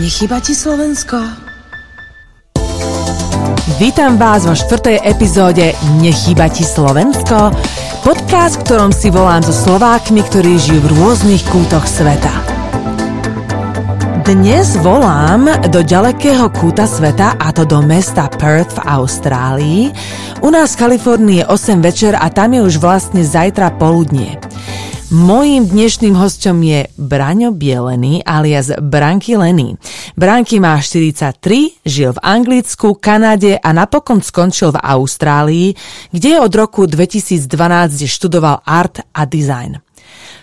Nechýba ti Slovensko? Vítam vás vo štvrtej epizóde Nechýba ti Slovensko? Podcast, v ktorom si volám so Slovákmi, ktorí žijú v rôznych kútoch sveta. Dnes volám do ďalekého kúta sveta, a to do mesta Perth v Austrálii. U nás v Kalifornii je 8 večer a tam je už vlastne zajtra poludnie. Mojím dnešným hostom je Braňo Bielený alias Branky Lenny. Branky má 43, žil v Anglicku, Kanade a napokon skončil v Austrálii, kde od roku 2012 študoval art a design.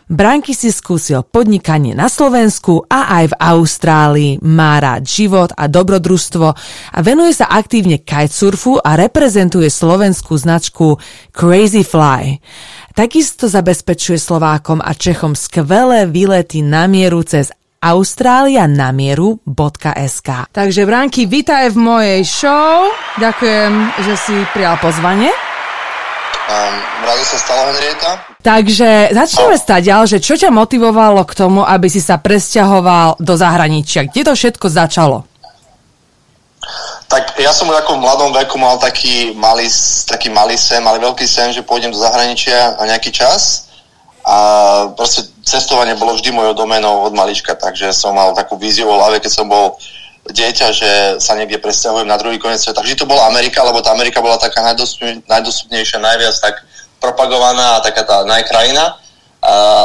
Branky si skúsil podnikanie na Slovensku a aj v Austrálii, má rád život a dobrodružstvo a venuje sa aktívne kitesurfu a reprezentuje slovenskú značku Crazy Fly. Takisto zabezpečuje Slovákom a Čechom skvelé výlety na mieru cez australianamieru.sk Takže Branky, vítaj v mojej show. Ďakujem, že si prijal pozvanie. Um, rado sa stalo, Henrieta. Takže začneme stať, že čo ťa motivovalo k tomu, aby si sa presťahoval do zahraničia? Kde to všetko začalo? Tak ja som ako v mladom veku mal taký malý, taký malý sen, malý veľký sen, že pôjdem do zahraničia na nejaký čas a proste cestovanie bolo vždy mojou domenou od malička, takže som mal takú víziu o hlave, keď som bol dieťa, že sa niekde presťahujem na druhý koniec sveta. Vždy to bola Amerika, lebo tá Amerika bola taká najdostupnejšia, najviac tak propagovaná taká tá najkrajina.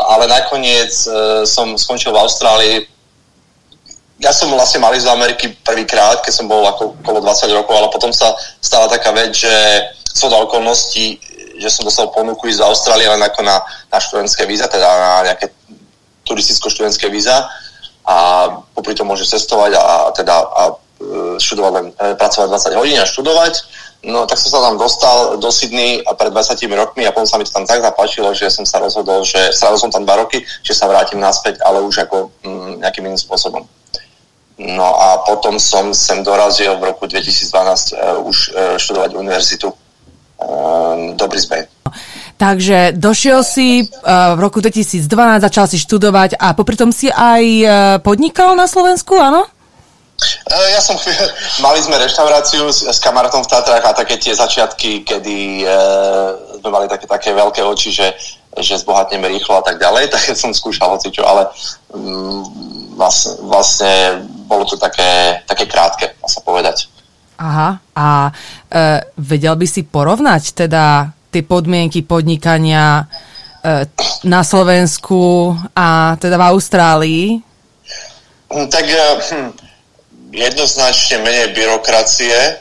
ale nakoniec e, som skončil v Austrálii ja som vlastne mal ísť do Ameriky prvýkrát, keď som bol ako okolo 20 rokov, ale potom sa stala taká vec, že som do okolností, že som dostal ponuku ísť do Austrálie len ako na, na študentské víza, teda na nejaké turisticko-študentské víza a popri tom môže cestovať a, teda a e, študovať len, e, pracovať 20 hodín a študovať. No tak som sa tam dostal do Sydney a pred 20 rokmi a potom sa mi to tam tak zapáčilo, že som sa rozhodol, že strávil som tam dva roky, že sa vrátim naspäť, ale už ako mm, nejakým iným spôsobom. No a potom som sem dorazil v roku 2012 uh, e, už uh, študovať univerzitu uh, do Brisbane. Takže došiel si uh, v roku 2012, začal si študovať a popri tom si aj uh, podnikal na Slovensku, áno? Ja som chvíľ, mali sme reštauráciu s, s kamarátom v Tatrách a také tie začiatky, kedy e, sme mali také, také veľké oči, že, že zbohatneme rýchlo a tak ďalej, tak som skúšal hocičo, ale mm, vlastne, vlastne bolo to také, také krátke, dá sa povedať. Aha, a e, vedel by si porovnať teda tie podmienky podnikania e, na Slovensku a teda v Austrálii? Hm, tak e, hm, jednoznačne menej byrokracie e,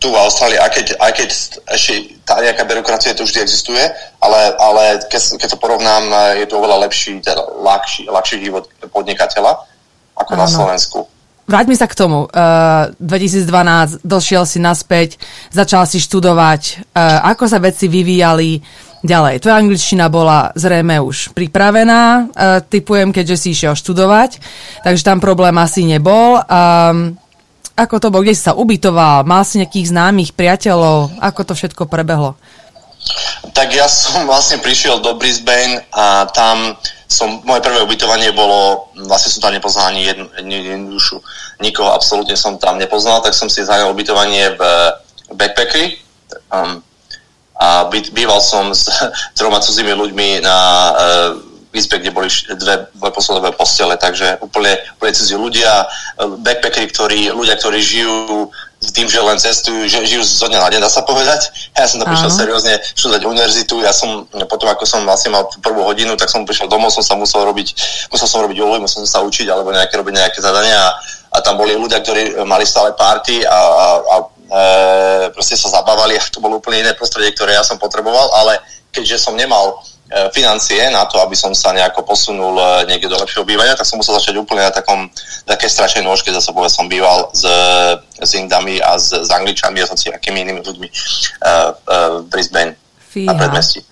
tu v Austrálii, aj keď, aj keď ešte tá nejaká byrokracia tu vždy existuje, ale, ale keď, keď to porovnám, je to oveľa lepší, teda ľahší, ľahší život podnikateľa ako Áno. na Slovensku. Vráťme sa k tomu. Uh, 2012 došiel si naspäť, začal si študovať. Uh, ako sa veci vyvíjali ďalej? Tvoja angličtina bola zrejme už pripravená, uh, typujem, keďže si išiel študovať, takže tam problém asi nebol. Um, ako to bolo? Kde si sa ubytoval? Mal si nejakých známych priateľov? Ako to všetko prebehlo? Tak ja som vlastne prišiel do Brisbane a tam som, moje prvé ubytovanie bolo, vlastne som tam nepoznal ani jednu, jednu dušu, nikoho absolútne som tam nepoznal, tak som si zajal ubytovanie v backpackeri um, a by, býval som s troma cudzími ľuďmi na uh, izbe, kde boli dve dvojposledové postele, takže úplne, úplne cudzí ľudia, backpackeri, ktorí, ľudia, ktorí žijú s tým, že len cestujú, že žijú zo dňa na deň, dá sa povedať. Ja som to prišiel seriózne študovať univerzitu, ja som potom, ako som vlastne mal prvú hodinu, tak som prišiel domov, som sa musel robiť, musel som robiť úlohy, musel som sa učiť, alebo nejaké robiť nejaké zadania. A, a tam boli ľudia, ktorí mali stále party a, a, a e, proste sa zabávali a to bolo úplne iné prostredie, ktoré ja som potreboval, ale keďže som nemal E, financie na to, aby som sa nejako posunul e, niekde do lepšieho bývania, tak som musel začať úplne na takom, také strašnej nôžke, zase povedal som býval s, s Indami a s, s Angličami a s akými inými ľuďmi uh, uh, v Brisbane Fíha. a predmestí.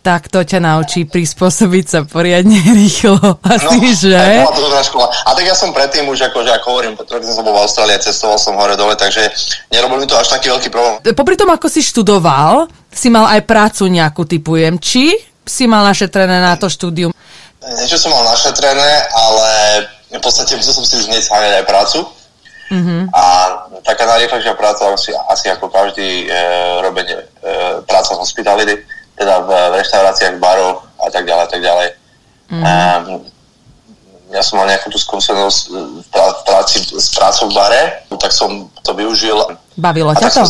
Tak to ťa naučí prispôsobiť sa poriadne rýchlo. Asi, no, že? to dobrá škola. A tak ja som predtým už, ako, že ako hovorím, po som bol v Austrálii, cestoval som hore dole, takže nerobil mi to až taký veľký problém. Popri tom, ako si študoval, si mal aj prácu nejakú, typujem, či si mal našetrené na to štúdium? Niečo som mal našetrené, ale v podstate musel som si zháňať aj prácu. Mm-hmm. A taká najrýchlejšia práca asi, asi ako každý e, robenie e, práca v hospitality, teda v, v reštauráciách, baroch a tak ďalej, tak ďalej. E, ja som mal nejakú tú skúsenosť v práci s prácou v bare, tak som to využil. Bavilo ťa to?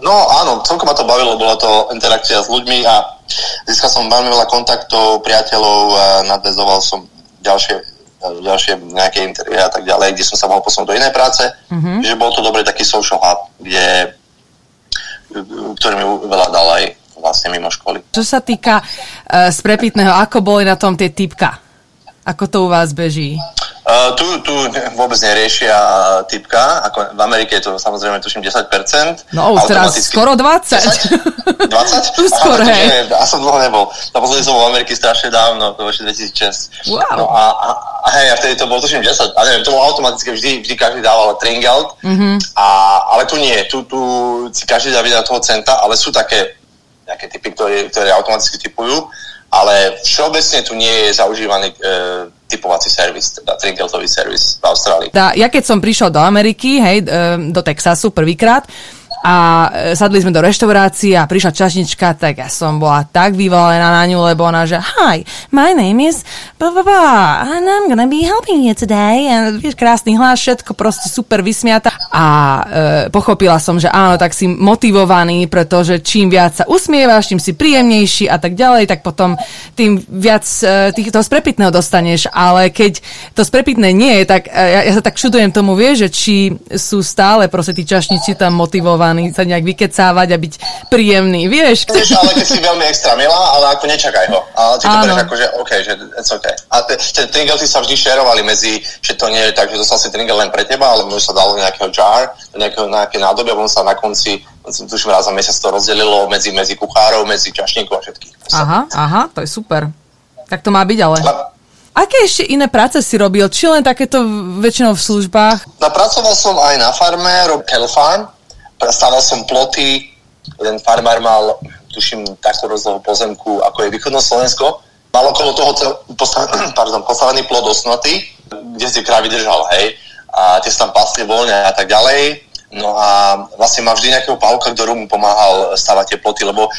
No áno, celkom ma to bavilo, bola to interakcia s ľuďmi a získal som veľmi veľa kontaktov, priateľov a nadvezoval som ďalšie ďalšie nejaké intervie a tak ďalej, kde som sa mohol posunúť do inej práce. Mm-hmm. Že bol to dobrý taký social hub, kde, ktorý mi veľa dal aj vlastne mimo školy. Čo sa týka uh, sprepitného, ako boli na tom tie typka? Ako to u vás beží? Uh, tu, tu vôbec neriešia typka, ako v Amerike je to samozrejme tuším 10%. No už teraz skoro 20. 10? 20? Už skoro, hej. Ja som dlho nebol. Naposledy som bol v Amerike strašne dávno, to bolo 2006. Wow. No a, a, a hej, a vtedy to bolo tuším 10, a neviem, to bolo automaticky, vždy, vždy každý dával tringout, mm-hmm. a, ale tu nie, tu, tu si každý dá vidieť toho centa, ale sú také nejaké typy, ktoré, ktoré automaticky typujú ale všeobecne tu nie je zaužívaný e, typovací servis, teda trinkeltový servis v Austrálii. Tá, ja keď som prišiel do Ameriky, hej, e, do Texasu prvýkrát, a e, sadli sme do reštaurácie a prišla čašnička, tak ja som bola tak vyvolená na ňu, lebo ona, že hi, my name is blah, blah, blah, and I'm gonna be helping you today. A vieš, krásny hlas, všetko proste super vysmiata. A e, pochopila som, že áno, tak si motivovaný, pretože čím viac sa usmievaš, čím si príjemnejší a tak ďalej, tak potom tým viac e, tých, toho sprepitného dostaneš. Ale keď to sprepitné nie je, tak e, ja, ja sa tak čudujem tomu, vieš, že či sú stále proste tí čašníci tam motivovaní motivovaný sa nejak vykecávať a byť príjemný, vieš. Vieš, ale keď si veľmi extra milá, ale ako nečakaj ho. Ale ty to bereš ako, že OK, že it's OK. A tie tringelty sa vždy šerovali medzi, že to nie je tak, že dostal si tringel len pre teba, ale už sa dalo nejakého jar, nejakého, nejaké nádoby a on sa na konci tuším raz za mesiac to rozdelilo medzi, medzi kuchárov, medzi čašníkov a všetkých. Aha, aha, to je super. Tak to má byť ale. A, Aké ešte iné práce si robil? Či len takéto väčšinou v službách? Napracoval som aj na farme, robil farm, Stával som ploty, jeden farmár mal, tuším, takú rozlohu pozemku, ako je východno Slovensko. Mal okolo toho cel, postavený, plot osnotý, kde si krávy držal, hej. A tie sa tam pasli voľne a tak ďalej. No a vlastne má vždy nejakého pavka, ktorý mu pomáhal stavať tie ploty, lebo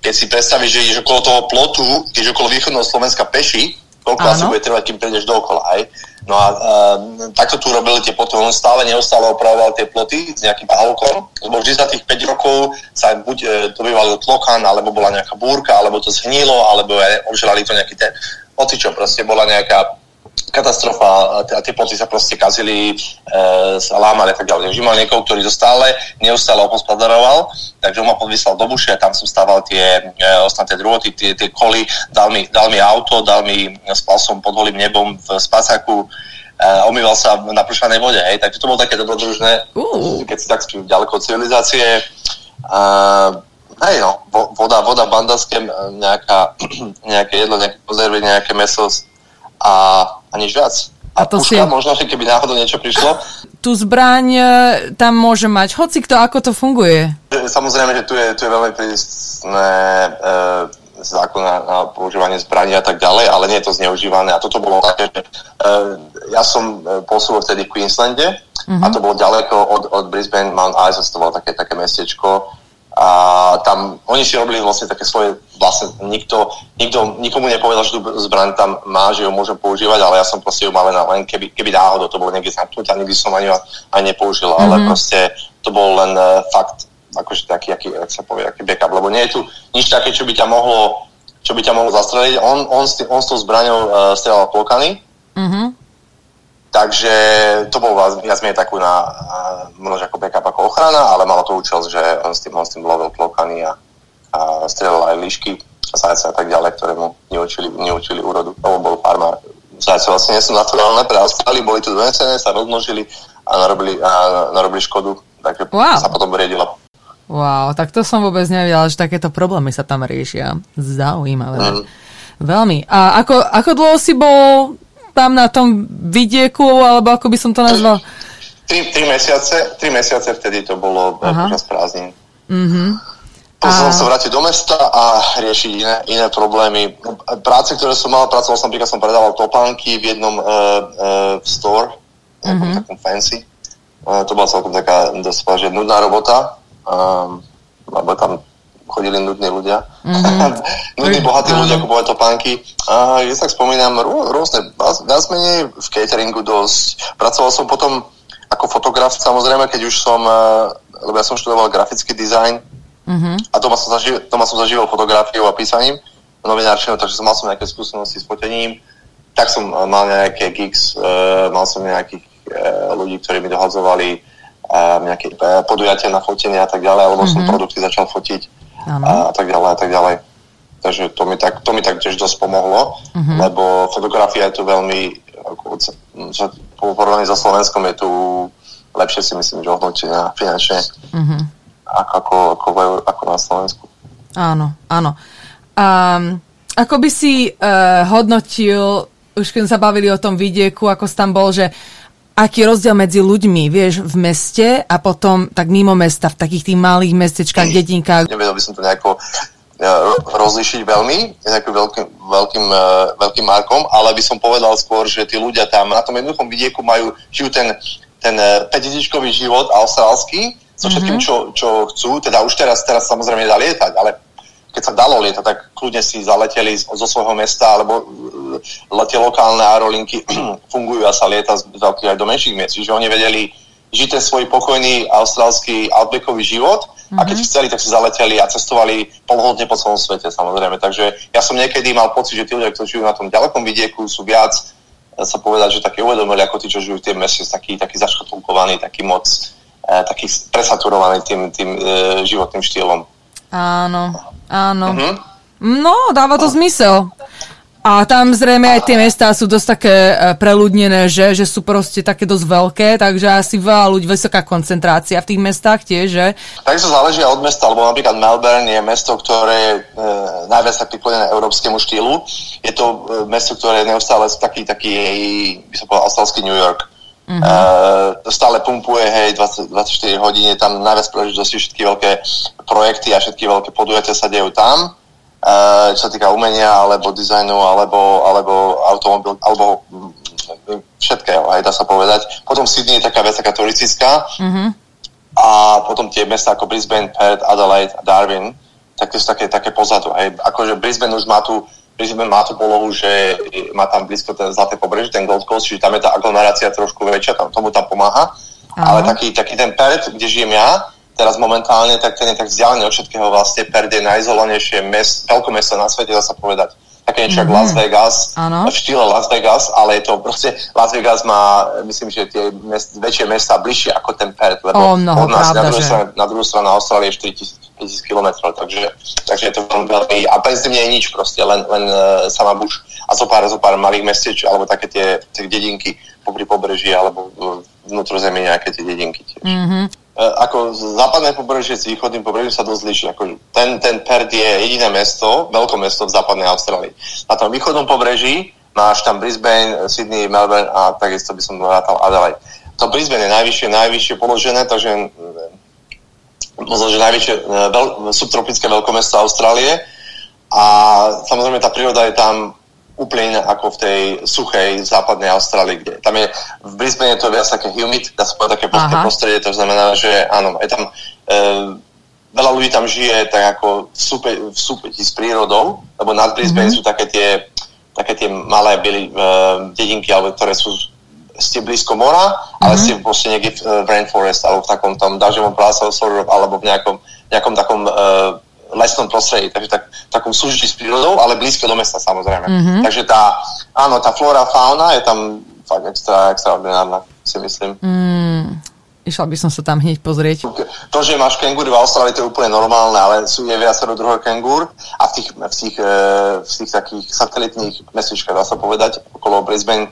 keď si predstavíš, že ideš okolo toho plotu, keď okolo východného Slovenska peši, koľko asi bude trvať, kým prejdeš dookola, hej. No a uh, takto tu robili tie ploty. On stále neustále opravoval tie ploty s nejakým pahovkom, lebo vždy za tých 5 rokov sa buď uh, to býval tlokan, alebo bola nejaká búrka, alebo to zhnilo, alebo uh, obžrali to nejaký ten... Ocičo, proste bola nejaká katastrofa a tie ploty sa proste kazili, e, lámali a tak ďalej. Vždy mal niekoho, ktorý to stále neustále opospodaroval, takže on ma podvyslal do buše tam som stával tie e, ostatné druhoty, tie, tie koly, dal mi, dal mi auto, dal mi, spal som pod holým nebom v spacáku, e, omýval sa na prúšanej vode, hej, takže to bolo také dobrodružné, uh. keď si tak ďaleko od civilizácie. E, hej no, voda, voda, bandaské, nejaká, nejaké jedlo, nejaké konzervy, nejaké meso, a, a nič viac. A, a to puška, si... možno, že keby náhodou niečo prišlo. Tu zbraň e, tam môže mať hoci kto, ako to funguje? Samozrejme, že tu je, tu je veľmi prísne e, zákon na, na používanie zbraní a tak ďalej, ale nie je to zneužívané. A toto bolo také, že e, ja som e, pôsobil vtedy v Queenslande uh-huh. a to bolo ďaleko od, od Brisbane, Mount Isa, to bolo také, také mestečko a tam oni si robili vlastne také svoje, vlastne nikto, nikto, nikomu nepovedal, že tú zbraň tam má, že ju môžem používať, ale ja som proste ju mal len keby, keby náhodou to bolo niekde zamknuté a nikdy som ani, ani nepoužil, mm-hmm. ale mhm. proste to bol len uh, fakt, akože taký, aký, ak sa povie, aký backup, lebo nie je tu nič také, čo by ťa mohlo, čo by ťa mohlo zastreliť. On, on, s, tý, on s tou zbraňou uh, strelal klokany, mm-hmm Takže to bol viac menej takú na, možno ako backup ako ochrana, ale malo to účel, že on s tým, on s tým lovil klokaný a, a strelil aj líšky a zajce a tak ďalej, ktoré mu neučili, neučili úrodu. To bol farmár. Zajce vlastne nie sú naturálne pre Austrálii, boli tu donesené, sa rozmnožili a narobili, a narobili škodu, takže wow. sa potom riedilo. Wow, tak to som vôbec nevedela, že takéto problémy sa tam riešia. Zaujímavé. Mm. Veľmi. A ako, ako dlho si bol tam na tom vidieku, alebo ako by som to nazval? Tri, tri, mesiace, tri mesiace vtedy to bolo Aha. počas prázdnin. Mm-hmm. Potom a... sa vrátiť do mesta a riešiť iné, iné problémy. Práce, ktoré som mal, pracoval som, napríklad som predával topánky v jednom uh, uh, store, mm-hmm. takom fancy. Uh, to bola celkom taká dosť že nudná robota, um, lebo tam chodili nudní ľudia. Mm-hmm. nudní, bohatí ľudia kupovať topánky. A ja sa spomínam rô, rôzne, viac menej v cateringu dosť. Pracoval som potom ako fotograf, samozrejme, keď už som, lebo ja som študoval grafický dizajn, Uh-huh. A doma som, zažil, doma som zažíval fotografiou a písaním novinárčinou, takže som mal som nejaké skúsenosti s fotením. Tak som eh, mal nejaké gigs, uh, mal som nejakých uh, ľudí, ktorí mi dohadzovali uh, nejaké uh, podujatia na fotenie a tak ďalej, alebo uh-huh. som mhm. produkty začal fotiť uh, a tak ďalej a tak ďalej. Takže to mi tak, to mi tak tiež dosť pomohlo, uh-huh. lebo fotografia je tu veľmi, porovnaní so Slovenskom je tu lepšie si myslím, že ohodnotená finančne. Uh-huh ako, ako, ako, ako na Slovensku. Áno, áno. Um, ako by si uh, hodnotil, už keď sa bavili o tom vidieku, ako si tam bol, že aký je rozdiel medzi ľuďmi, vieš, v meste a potom tak mimo mesta, v takých tých malých mestečkách, dedinkách. Nevedel by som to nejako rozlišiť veľmi, nejakým veľkým, veľkým, uh, veľkým markom, ale by som povedal skôr, že tí ľudia tam na tom jednoduchom vidieku majú, žijú ten, ten uh, päťdetičkový život austrálsky, so všetkým, mm-hmm. čo, čo chcú. Teda už teraz, teraz samozrejme dá lietať, ale keď sa dalo lietať, tak kľudne si zaleteli zo svojho mesta, alebo uh, tie lokálne aerolinky fungujú a sa lieta z veľkých aj do menších miest. Čiže oni vedeli žiť ten svoj pokojný austrálsky outbackový život mm-hmm. a keď mhm. chceli, tak si zaleteli a cestovali polhodne po celom svete samozrejme. Takže ja som niekedy mal pocit, že tí ľudia, ktorí žijú na tom ďalekom vidieku, sú viac sa povedať, že také uvedomili ako tí, čo žijú v tým meste, taký, taký zaškatulkovaný, taký moc E, taký presaturovaný tým, tým e, životným štýlom. Áno, áno. Uh-huh. No, dáva to zmysel. A tam zrejme aj tie mestá sú dosť také e, preľudnené, že, že sú proste také dosť veľké, takže asi veľa ľudí, vysoká koncentrácia v tých mestách tiež, že? Takže záleží od mesta, lebo napríklad Melbourne je mesto, ktoré je e, najviac tak priklonené európskemu štýlu. Je to e, mesto, ktoré je neustále taký, taký, by som povedal, australský New York. Uh-huh. Uh, stále pumpuje, hej, 20, 24 hodín je tam najviac príležitosti, všetky veľké projekty a všetky veľké podujatia sa dejú tam, uh, čo sa týka umenia, alebo dizajnu, alebo, alebo automobil, alebo mm, všetkého, hej, dá sa povedať. Potom Sydney je taká vec, taká turistická, uh-huh. a potom tie mesta ako Brisbane, Perth, Adelaide a Darwin, tak to sú také, také pozadu, hej. Akože Brisbane už má tu Brisbane má tú polohu, že má tam blízko ten zlaté pobrežie, ten Gold Coast, čiže tam je tá aglomerácia trošku väčšia, tam, tomu tam pomáha. Aha. Ale taký, taký ten Perth, kde žijem ja, teraz momentálne, tak ten je tak vzdialený od všetkého vlastne. Perth je najizolovanejšie mest, mesto na svete, dá sa povedať. Také niečo mm-hmm. Las Vegas, ano. v štýle Las Vegas, ale je to proste, Las Vegas má, myslím, že tie mest, väčšie mesta bližšie ako ten Perth, lebo oh, mnoho, od nás pravda, na, druhú stranu, na druhú stranu Austrálie je 4000 5000 km, takže, takže je to veľmi, a bez nie je nič proste, len, len uh, sama buš a zo pár, zo pár malých mestieč, alebo také tie, tie dedinky popri pobreží, alebo vnútrozemí nejaké tie dedinky tiež. Mm-hmm. Uh, ako západné pobrežie s východným pobrežím sa dosť líši. Ako ten, ten Perth je jediné mesto, veľké mesto v západnej Austrálii. Na tom východnom pobreží máš tam Brisbane, Sydney, Melbourne a takisto by som dorátal Adelaide. To Brisbane je najvyššie, najvyššie položené, takže možno, že najväčšie e, veľ, subtropické veľkomesto Austrálie a samozrejme tá príroda je tam úplne iná ako v tej suchej západnej Austrálii, kde tam je, v Brisbane je to viac také humid, dá sa povedať také Aha. prostredie, to znamená, že áno, je tam e, veľa ľudí tam žije tak ako v, súpe, v súpeti s prírodou, lebo nad Brisbane mm-hmm. sú také tie, také tie malé byli, e, dedinky, alebo ktoré sú ste blízko mora, ale mm-hmm. ste proste niekde v, v rainforest alebo v takom tom dažďovom práse alebo v nejakom, nejakom takom uh, lesnom prostredí, takže tak, takom súžití s prírodou, ale blízko do mesta samozrejme. Mm-hmm. Takže tá, áno, tá flora, fauna je tam fakt extra, extraordinárna, si myslím. Mm. Išla by som sa tam hneď pozrieť. To, že máš kengúry v Austrálii, to je úplne normálne, ale sú je viacero druhého kengúr a v tých, v tých, e, v tých takých satelitných mesičkách, dá sa povedať, okolo Brisbane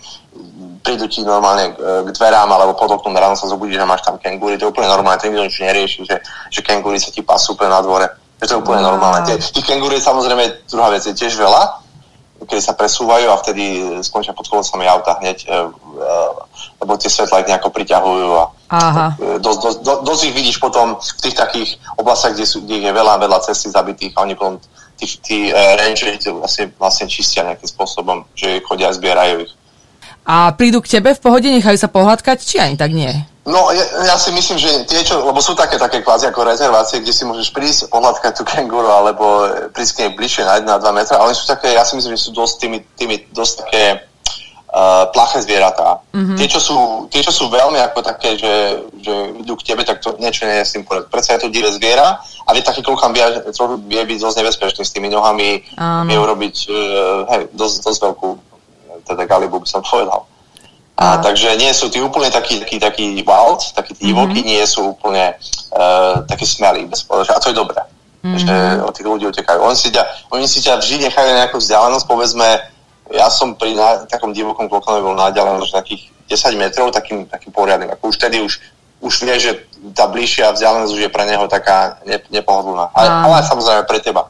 prídu ti normálne k dverám alebo pod oknom ráno sa zobudí, že máš tam kengúry, to je úplne normálne, to nikto nič nerieši, že, že kengúry sa ti pasú úplne na dvore. Je to úplne wow. normálne. Tých kengúry samozrejme, druhá vec je tiež veľa, keď sa presúvajú a vtedy skončia pod kolosami auta hneď, e, e, lebo tie svetla ich nejako priťahujú a Aha. Dosť, dosť, dosť ich vidíš potom v tých takých oblastiach, kde, sú, kde je veľa, veľa cesty zabitých a oni potom tí, tí uh, rangeri vlastne, vlastne čistia nejakým spôsobom, že chodia a zbierajú ich. A prídu k tebe v pohode, nechajú sa pohľadkať, či ani tak nie? No, ja, ja si myslím, že tie, čo, lebo sú také, také kvázi ako rezervácie, kde si môžeš prísť, pohľadkať tú kenguru, alebo prísť k nej bližšie na 1 2 metra, ale sú také, ja si myslím, že sú dosť tými, tými dosť také uh, plaché zvieratá. Mm-hmm. Tie, čo sú, tie, čo sú veľmi ako také, že, že idú k tebe, tak to niečo nie je s tým poriadku. Predsa je to divé zviera a vie taký klukám vie, vie byť dosť nebezpečný s tými nohami, vie urobiť uh, hej, dosť, dosť veľkú teda galibu by som povedal. A, takže nie sú tí úplne takí, takí, takí wild, takí tí mm-hmm. nie sú úplne uh, takí smelí, a to je dobré, mm-hmm. že od tých ľudí utekajú. Oni si ťa, oni si ťa vždy nechajú nejakú vzdialenosť, povedzme, ja som pri na, takom divokom klokonovi bol na takých 10 metrov, takým, takým poriadnym. Ako už tedy už, už vie, že tá bližšia vzdialenosť už je pre neho taká ne, nepohodlná. Ale, ale samozrejme pre teba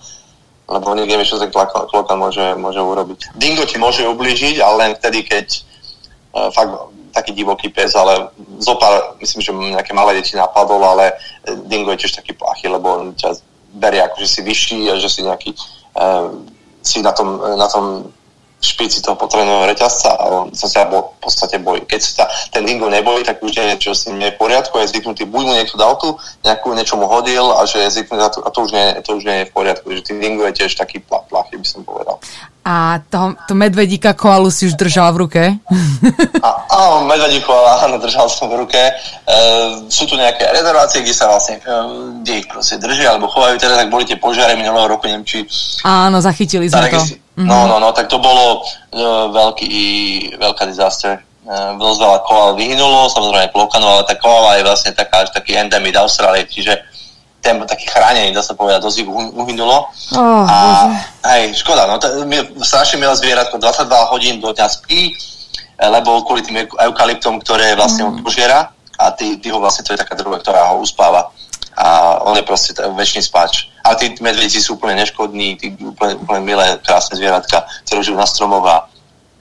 lebo nevieš, čo ten klokan môže, môže urobiť. Dingo ti môže ublížiť, ale len vtedy, keď uh, fakt taký divoký pes, ale zopár, myslím, že nejaké malé deti napadol, ale e, dingo je tiež taký plachý, lebo on ťa berie ako, že si vyšší a že si nejaký uh, si na tom, na tom špici toho potrebného reťazca a on sa sa bo, v podstate bojí. Keď sa ten dingo nebojí, tak už je niečo s ním nie je v poriadku, je zvyknutý, buď mu niekto dal tu, nejakú, niečo mu hodil a že je zvyknutý a to, a to, už nie, to už nie je v poriadku. Že ten dingo je tiež taký plach, plachý, by som povedal. A to, to medvedíka koalu si už držal v ruke? A, áno, medvedí koala, áno, držal som v ruke. E, sú tu nejaké rezervácie, kde sa vlastne, e, kde ich proste držia alebo chovajú. Teraz, tak boli tie požiare minulého roku, neviem, či... Áno, zachytili sme to. Mm-hmm. No, no, no, tak to bolo e, veľký, veľká disaster. E, dosť veľa koal vyhynulo, samozrejme plokanov, ale tá koala je vlastne taká, až taký endemit Austrálie, čiže ten taký chránený, dá sa povedať, dosť uhynulo. Oh, a hej, škoda, no, to, strašne milé zvieratko, 22 hodín do dňa spí, lebo kvôli tým eukalyptom, ktoré vlastne mm. požiera a ty, ty ho vlastne, to je taká druhá, ktorá ho uspáva a on je proste väčší spáč. A tí medvedíci sú úplne neškodní, tí úplne, úplne milé, krásne zvieratka, ktoré žijú na stromoch a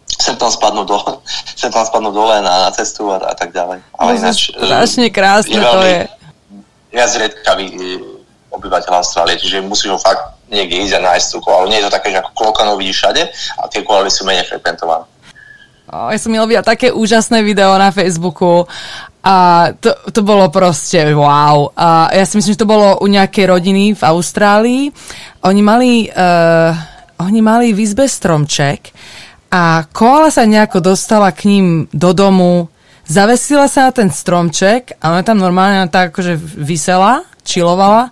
sem tam spadnú, do, sem tam spadnú dole na, na cestu a, a tak ďalej. Ale no, ináč, strašne krásne je to je ja zriedkavý e, obyvateľ Austrálie, čiže musíš ho fakt niekde ísť a nájsť tú koalu. Nie je to také, že ako klokanov vidíš všade a tie koaly sú menej frekventované. Ja som mi videla také úžasné video na Facebooku a to, to bolo proste wow. A ja si myslím, že to bolo u nejakej rodiny v Austrálii. Oni mali, uh, oni mali v izbe stromček a koala sa nejako dostala k ním do domu, zavesila sa na ten stromček a ona tam normálne tak akože vysela, čilovala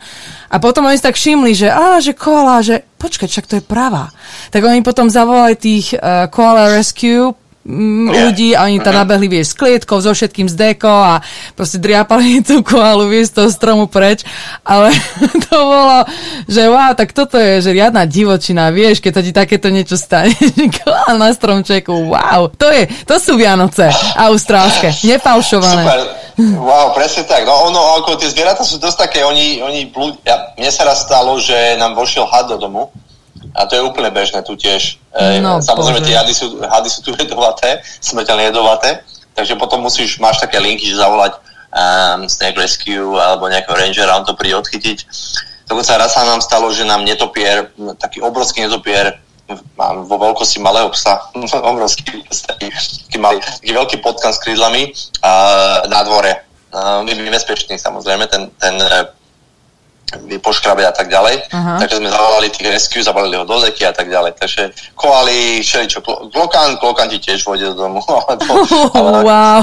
a potom oni si tak všimli, že á, že koala, že počkaj, však to je pravá. Tak oni potom zavolali tých uh, koala rescue ľudí a oni tam nabehli, vieš, s klietkou, so všetkým z deko a proste driapali tú koalu, vieš, z toho stromu preč, ale to bolo, že wow, tak toto je, že riadna divočina, vieš, keď to ti takéto niečo stane, koala na stromčeku, wow, to je, to sú Vianoce austrálske, nefalšované. Super. Wow, presne tak. No ono, ako tie zvieratá sú dosť také, oni, oni ja, mne sa raz stalo, že nám vošiel had do domu a to je úplne bežné tu tiež. No, Samozrejme, bože. tie hady sú, hady sú tu jedovaté, smrteľne jedovaté, takže potom musíš, máš také linky, že zavolať um, Snake Rescue alebo nejakého rangera, on to príde odchytiť. Dokonca raz sa nám stalo, že nám netopier, taký obrovský netopier, mám vo veľkosti malého psa, obrovský, taký, taký, malý, taký veľký potkan s krídlami uh, na dvore. Uh, nebezpečný samozrejme, ten, ten poškrabe a tak ďalej. Uh-huh. Takže sme zavolali tých rescue, zavolali ho do zeky a tak ďalej. Takže koali, všeličo, klokan, klokan ti tiež vôjde do domu. ale, to, ale, wow.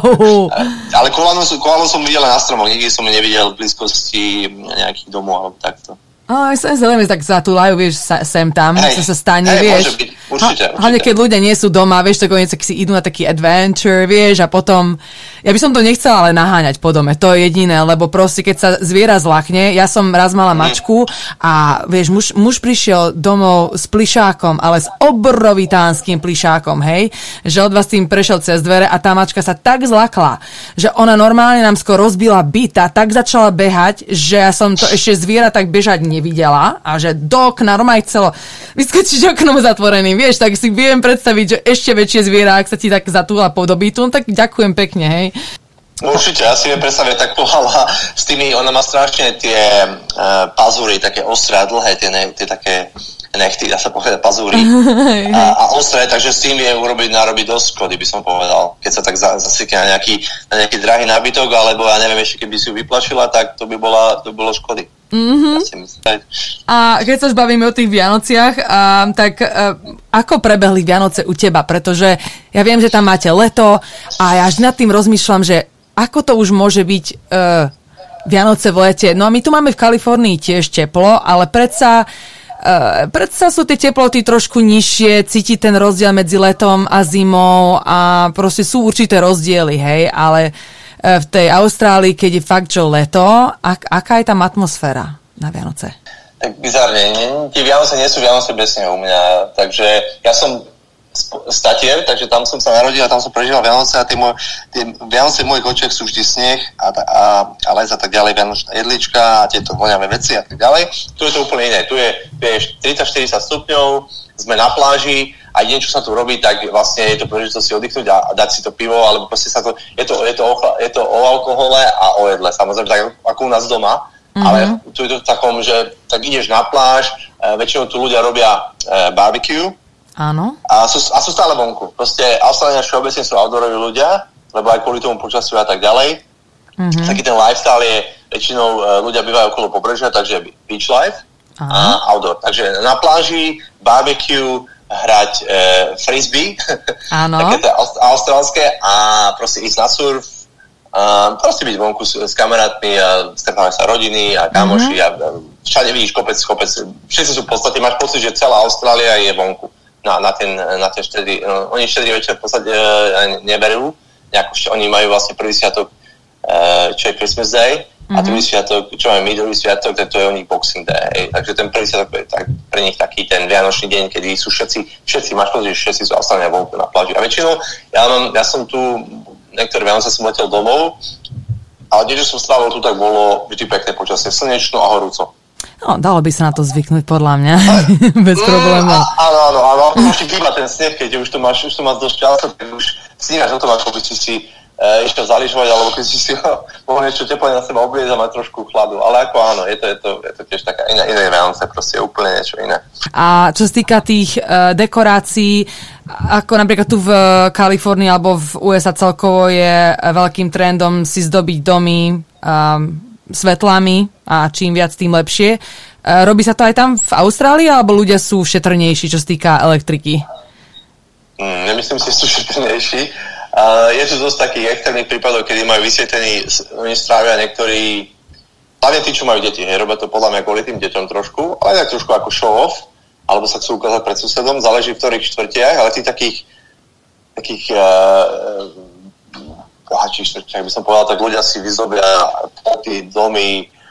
ale koalanu, koalanu som videl na stromoch, nikdy som nevidel v blízkosti nejakých domov alebo takto. Oh, sa zrejme tak zatúľajú, vieš, sa, sem tam, hey, sa stane, hey, vieš. Byť, určite, určite. Hlavne keď ľudia nie sú doma, vieš, tak oni si idú na taký adventure, vieš, a potom, ja by som to nechcela ale naháňať po dome, to je jediné, lebo proste, keď sa zviera zlachne, ja som raz mala mhm. mačku a, vieš, muž, muž prišiel domov s plišákom, ale s obrovitánskym plišákom, hej, že od vás tým prešiel cez dvere a tá mačka sa tak zlakla, že ona normálne nám skoro rozbila byt a tak začala behať, že ja som to ešte zviera tak bežať nevidela a že do okna, normálne chcelo vyskočiť oknom zatvoreným, vieš, tak si viem predstaviť, že ešte väčšie zviera, ak sa ti tak zatúla po dobytu, tak ďakujem pekne, hej. Určite, ja si viem predstaviť tak pohala s tými, ona má strašne tie uh, pazúry, také ostré a dlhé, tie, ne, tie také nechty, dá sa povedať, pazúry a, a ostré, takže s tým je urobiť, narobiť dosť škody, by som povedal. Keď sa tak zasyke na nejaký, na nejaký drahý nábytok, alebo ja neviem, ešte keby si ju vyplašila, tak to by, bola, to by bolo škody. Mm-hmm. A keď sa už bavíme o tých Vianociach, a, tak a, ako prebehli Vianoce u teba? Pretože ja viem, že tam máte leto a ja až nad tým rozmýšľam, že ako to už môže byť e, Vianoce v lete. No a my tu máme v Kalifornii tiež teplo, ale predsa Uh, predsa sú tie teploty trošku nižšie, cíti ten rozdiel medzi letom a zimou a proste sú určité rozdiely, hej, ale v tej Austrálii, keď je fakt, že leto, ak, aká je tam atmosféra na Vianoce? Tak bizarne, tie Vianoce nie sú Vianoce bez snehu u mňa, takže ja som statier, takže tam som sa narodil a tam som prežíval Vianoce a tie, môj, tie Vianoce mojich očiach sú vždy sneh a, a, a les a tak ďalej, Vianočná jedlička a tieto voňavé veci a tak ďalej. Tu je to úplne iné. Tu je, tu je 30-40 stupňov, sme na pláži a jediné, čo sa tu robí, tak vlastne je to príležitosť si oddychnúť a, dať si to pivo, alebo proste sa to, je to, je to, o, je to o alkohole a o jedle, samozrejme, tak ako u nás doma, mm-hmm. ale tu je to v takom, že tak ideš na pláž, e, väčšinou tu ľudia robia e, barbecue, Áno. A sú, a sú stále vonku. Proste Austrálania všeobecne sú outdooroví ľudia, lebo aj kvôli tomu počasiu a tak ďalej. Mm-hmm. Taký ten lifestyle je, väčšinou uh, ľudia bývajú okolo pobrežia, takže beach life Aha. a outdoor. Takže na pláži, barbecue, hrať uh, frisbee, Áno. také austrálske a proste ísť na surf, a proste byť vonku s, s kamarátmi a stretávať sa rodiny a kamoši mm-hmm. a všade vidíš kopec, kopec. Všetci sú v podstate, máš pocit, že celá Austrália je vonku na, na, ten, na ten štedrý, no, oni štedrý večer v podstate e, neberú, nejako, oni majú vlastne prvý sviatok, e, čo je Christmas Day, mm-hmm. a mhm. druhý sviatok, čo máme my, druhý sviatok, to je o nich Boxing Day, takže ten prvý sviatok je tak, pre nich taký ten vianočný deň, kedy sú všetci, všetci, máš pocit, že všetci sú ostane vonku na pláži. A väčšinou, ja, mám, ja som tu, niektoré Vianoce som letel domov, ale kde som strávil tu, tak bolo vždy pekné počasie, slnečno a horúco. No, dalo by sa na to zvyknúť podľa mňa, bez mm, problémov. Áno, áno, áno, už ti býva ten sneh, keď už to máš, už to máš dosť času, keď už sníhaš o tom, ako by si si e, išiel zaližovať, alebo keď si si mohol niečo teplé na seba obliecť a mať trošku chladu. Ale ako áno, je to, je to, je to tiež taká iná, iné Vianoce, proste úplne niečo iné. A čo sa týka tých uh, dekorácií, ako napríklad tu v Kalifornii alebo v USA celkovo je veľkým trendom si zdobiť domy, um, svetlami a čím viac, tým lepšie. E, robí sa to aj tam v Austrálii, alebo ľudia sú šetrnejší, čo sa týka elektriky? Mm, nemyslím si, že sú šetrnejší. Je tu dosť takých extrémnych prípadov, kedy majú vysvetlený, oni strávia niektorí, hlavne tí, čo majú deti, hej, robia to podľa mňa kvôli tým deťom trošku, ale tak trošku ako show off, alebo sa chcú ukázať pred susedom, záleží v ktorých štvrtiach, ale tých takých, takých uh, bohatších by som povedal, tak ľudia si vyzobia tie domy, e,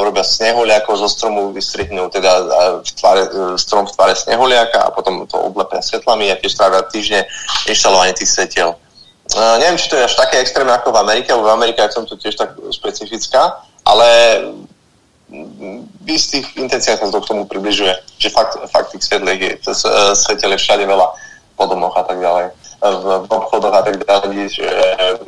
robia snehuliakov zo stromu, vystrihnú teda e, v tvare, e, strom v tvare snehuliaka a potom to oblepia svetlami a tiež trávia týždne inštalovanie tých svetiel. Uh, neviem, či to je až také extrémne ako v Amerike, lebo v Amerike som to tiež tak špecifická, ale v istých intenciách sa to k tomu približuje, že fakt, fakt tých svetliek je, to svetel je všade veľa po domoch a tak ďalej v, obchodoch a tak ďalej, že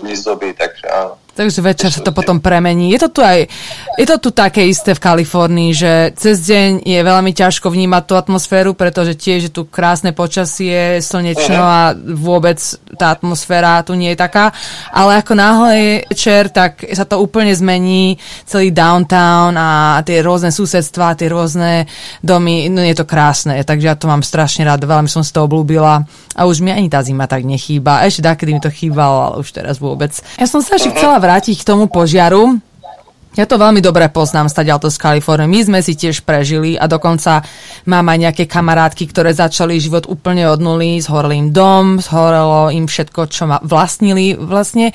výzdoby, takže áno. Takže večer sa to potom premení. Je to tu aj, je to tu také isté v Kalifornii, že cez deň je veľmi ťažko vnímať tú atmosféru, pretože tiež je tu krásne počasie, slnečno a vôbec tá atmosféra tu nie je taká. Ale ako náhle je večer, tak sa to úplne zmení, celý downtown a tie rôzne susedstva, tie rôzne domy, no je to krásne, takže ja to mám strašne rád, veľmi som z toho obľúbila a už mi ani tá zima tak nechýba. Ešte kedy mi to chýbalo, ale už teraz vôbec. Ja som sa ešte chcela vrátiť k tomu požiaru. Ja to veľmi dobre poznám stadiaľto z Kalifornie. My sme si tiež prežili a dokonca mám aj nejaké kamarátky, ktoré začali život úplne od nuly, zhorel im dom, zhorelo im všetko, čo ma vlastnili vlastne.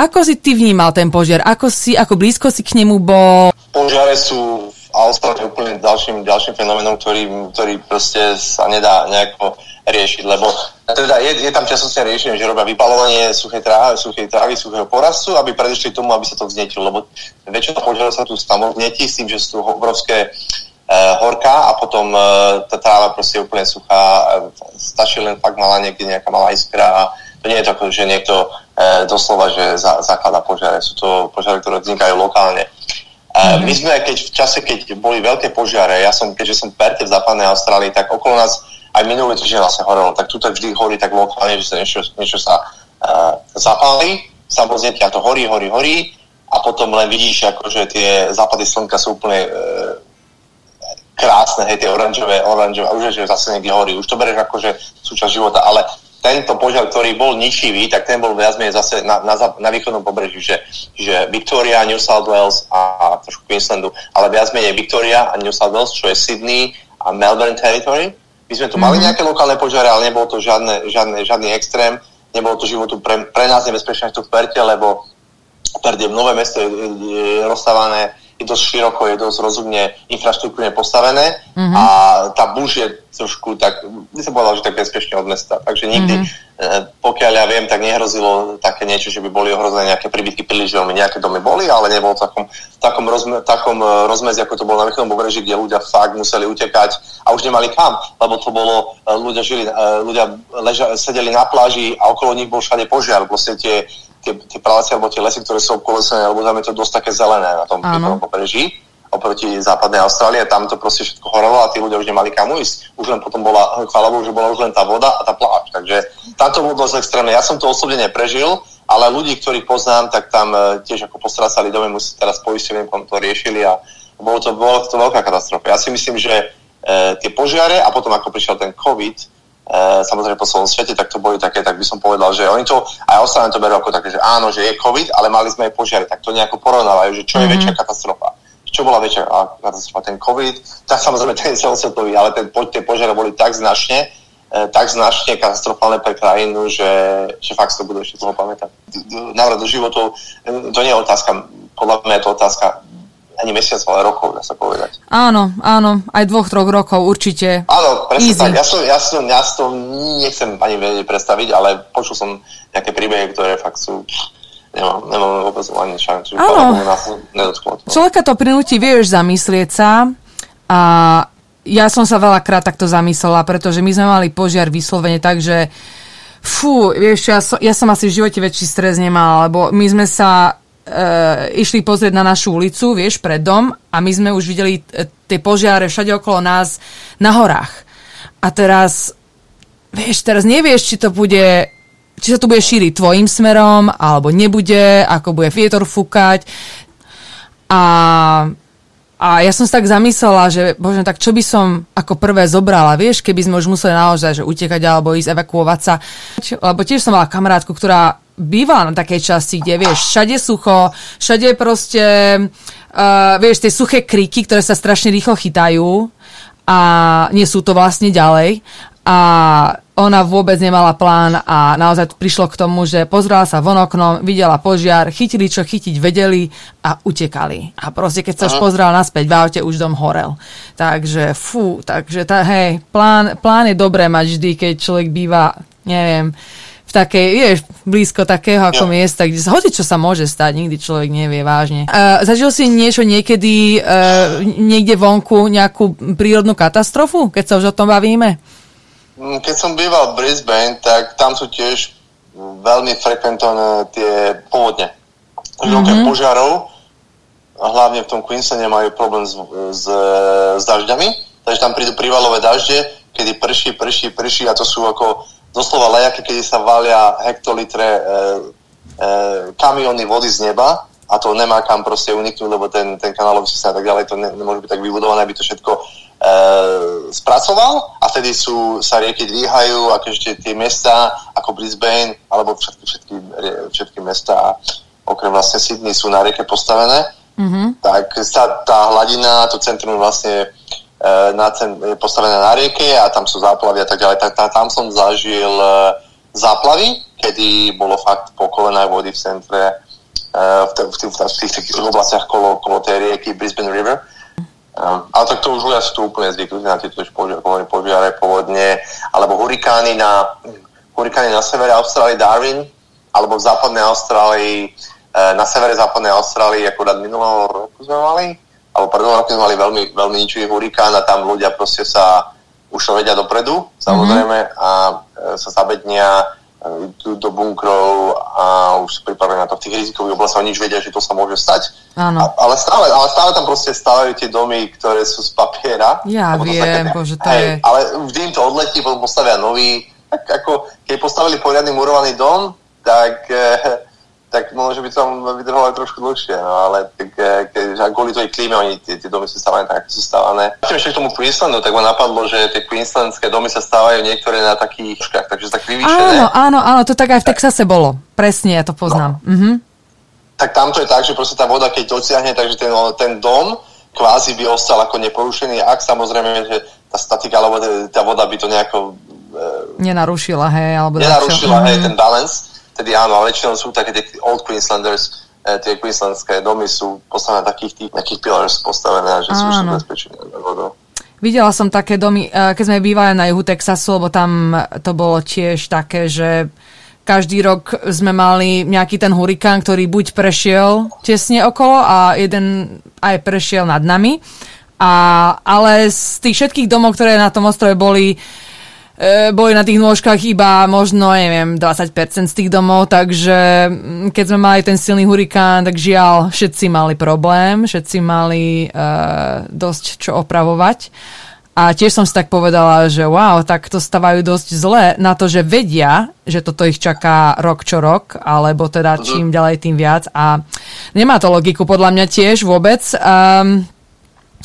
Ako si ty vnímal ten požiar? Ako, si, ako blízko si k nemu bol? Požiare sú v Austrálii úplne ďalším, ďalším fenoménom, ktorý, ktorý proste sa nedá nejako riešiť, lebo teda je, je tam časostne riešenie, že robia vypalovanie suchej trávy, suchej trávy, suchého porastu, aby predišli tomu, aby sa to vznetilo, lebo väčšina požiarov sa tu samotnetí s tým, že sú obrovské horká a potom e, tá tráva proste je úplne suchá, stačí len fakt malá niekde nejaká malá iskra a to nie je to, že niekto e, doslova, že za, zaklada požiare, sú to požiare, ktoré vznikajú lokálne. Mm-hmm. My sme, keď v čase, keď boli veľké požiare, ja som, keďže som v Perte v západnej Austrálii, tak okolo nás aj minulý týždeň vlastne horelo, tak tu vždy horí tak lokálne, že sa niečo, niečo sa uh, zapáli, samozrejme a to horí, horí, horí a potom len vidíš, akože tie západy slnka sú úplne uh, krásne, hej, tie oranžové, oranžové, už je, že zase niekde horí, už to bereš akože súčasť života, ale tento požiar, ktorý bol ničivý, tak ten bol viac menej zase na, na, na východnom pobreží, že, že Victoria, New South Wales a, a trošku Queenslandu, ale viac menej Victoria a New South Wales, čo je Sydney a Melbourne Territory. My sme tu mali mhm. nejaké lokálne požiare, ale nebol to žiadne, žiadne, žiadny extrém, nebolo to životu pre, pre nás nebezpečné tu v Perte, lebo Pert je nové mesto, je, je rozstávané dosť široko, je dosť rozumne infraštruktúrne postavené mm-hmm. a tá buš je trošku tak, by som povedal, že tak bezpečne od mesta. Takže nikdy, mm-hmm. pokiaľ ja viem, tak nehrozilo také niečo, že by boli ohrozené nejaké príbytky príliš veľmi. Nejaké domy boli, ale nebolo v takom, takom, rozme, takom e, rozmezi, ako to bolo na východnom pobreží, kde ľudia fakt museli utekať a už nemali kam, lebo to bolo, e, ľudia žili, ľudia leža, sedeli na pláži a okolo nich bol všade požiar. Proste tie tie, tie pralesy alebo tie lesy, ktoré sú obkolesené, alebo tam je to dosť také zelené na tom pobreží oproti západnej Austrálie, tam to proste všetko horelo a tí ľudia už nemali kam ísť. Už len potom bola, chvála že bola už len tá voda a tá pláž. Takže tam to bolo dosť extrémne. Ja som to osobne neprežil, ale ľudí, ktorých poznám, tak tam e, tiež ako postracali domy, musí teraz poistenie to riešili a bolo to, bolo to veľká katastrofa. Ja si myslím, že e, tie požiare a potom ako prišiel ten COVID, samozrejme po celom svete, tak to boli také, tak by som povedal, že oni to, aj ostatné to berú ako také, že áno, že je COVID, ale mali sme aj požiare, tak to nejako porovnávajú, že čo je mm-hmm. väčšia katastrofa. Čo bola väčšia katastrofa, ten COVID, tak samozrejme ten celosvetový, ale ten, tie požiare boli tak značne, e, tak značne katastrofálne pre krajinu, že, že fakt to budú ešte toho pamätať. Návrat do životov, e, to nie je otázka, podľa mňa je to otázka ani mesiac, ale rokov, dá sa povedať. Áno, áno, aj dvoch, troch rokov určite. Áno, presne Easy. tak. Ja, som, ja, som, ja to nechcem ani vedieť predstaviť, ale počul som nejaké príbehy, ktoré fakt sú nemám, nemám vôbec ani šancu. Áno, človeka to prinúti, vieš, zamyslieť sa a ja som sa veľakrát takto zamyslela, pretože my sme mali požiar vyslovene tak, že fú, vieš, ja som, ja som asi v živote väčší stres nemal, lebo my sme sa e, išli pozrieť na našu ulicu, vieš, pred dom a my sme už videli e, tie požiare všade okolo nás na horách. A teraz, vieš, teraz nevieš, či to bude či sa to bude šíriť tvojim smerom, alebo nebude, ako bude vietor fúkať. A, a ja som sa tak zamyslela, že bože, tak čo by som ako prvé zobrala, vieš, keby sme už museli naozaj že utekať alebo ísť evakuovať sa. Lebo tiež som mala kamarátku, ktorá bývala na takej časti, kde vieš, všade sucho, všade proste, uh, vieš, tie suché kríky, ktoré sa strašne rýchlo chytajú a nie sú to vlastne ďalej. A ona vôbec nemala plán a naozaj prišlo k tomu, že pozrela sa von oknom, videla požiar, chytili čo chytiť vedeli a utekali. A proste keď sa už pozrela naspäť, v aute už dom horel. Takže fú, takže tá, hej, plán, plán je dobré mať vždy, keď človek býva, neviem, takej, vieš, blízko takého ako ja. miesta, kde sa hoci čo sa môže stať, nikdy človek nevie vážne. Uh, zažil si niečo niekedy uh, niekde vonku, nejakú prírodnú katastrofu, keď sa už o tom bavíme? Mm, keď som býval v Brisbane, tak tam sú tiež veľmi frekventované tie povodne. Mm-hmm. požiarov, hlavne v tom Queenslande majú problém s, s, s dažďami, takže tam prídu prívalové dažde, kedy prší, prší, prší a to sú ako doslova lejaky, kedy sa valia hektolitre e, e, kamiony vody z neba a to nemá kam proste uniknúť, lebo ten, ten kanálový systém a tak ďalej, to ne, nemôže byť tak vybudované, aby to všetko spracoval a vtedy sú, sa rieky dvíhajú a keďže tie mesta ako Brisbane alebo všetky, všetky, všetky mesta okrem vlastne Sydney sú na rieke postavené, mm-hmm. tak sa tá hladina, to centrum vlastne E, na cen, je postavené na rieke a tam sú záplavy a tak ďalej. Tak, tam som zažil e, záplavy, kedy bolo fakt po vody v centre, v, t- v, t- v tých, tých oblastiach kolo, kolo tej rieky Brisbane River. Um, ale tak to už ľudia sú tu úplne zvyknutí na tieto požiare, povodne, alebo hurikány na, hurikány na severe Austrálie, Darwin, alebo v západnej Austrálii, na severe západnej Austrálii, akurát minulého roku sme mali, alebo pred dvoma rokmi sme mali veľmi, veľmi ničivý hurikán a tam ľudia proste sa už to vedia dopredu, samozrejme, mm-hmm. a e, sa zabednia e, do bunkrov a už sú pripravení na to v tých rizikových oblastiach, nič vedia, že to sa môže stať. Áno. A, ale, stále, ale stále tam proste stávajú tie domy, ktoré sú z papiera. Ja viem, bože, to hej, je... Ale vždy im to odletí, potom postavia nový. Tak ako, keď postavili poriadny murovaný dom, tak e, tak možno by tam vydržalo aj trošku dlhšie, no ale tak, eh, keď, kvôli tej klíme oni tie, tie domy sú stávané tak, ako sú stávané. Keď ešte k tomu Queenslandu, tak ma napadlo, že tie queenslandské domy sa stávajú niektoré na takých škách, takže tak vyvýšené. Áno, áno, áno, to tak aj v Texase bolo. Presne, ja to poznám. No. Mhm. Tak tam to je tak, že proste tá voda, keď dosiahne, takže ten, ten dom kvázi by ostal ako neporušený, ak samozrejme, že tá statika alebo tá voda by to nejako... E, nenarušila, hej, alebo... Nenarušila, hej, mhm. ten balance tedy áno, ale väčšinou sú také tie old Queenslanders, eh, tie queenslandské domy sú postavené takých tých nejakých pillars postavené, že sú už bezpečné vodou. Videla som také domy, eh, keď sme bývali na juhu Texasu, lebo tam to bolo tiež také, že každý rok sme mali nejaký ten hurikán, ktorý buď prešiel tesne okolo a jeden aj prešiel nad nami. A, ale z tých všetkých domov, ktoré na tom ostrove boli, E, boli na tých nôžkach iba možno, neviem, 20% z tých domov, takže mm, keď sme mali ten silný hurikán, tak žiaľ, všetci mali problém, všetci mali uh, dosť čo opravovať. A tiež som si tak povedala, že wow, tak to stavajú dosť zle na to, že vedia, že toto ich čaká rok čo rok, alebo teda mhm. čím ďalej, tým viac. A nemá to logiku podľa mňa tiež vôbec. Um,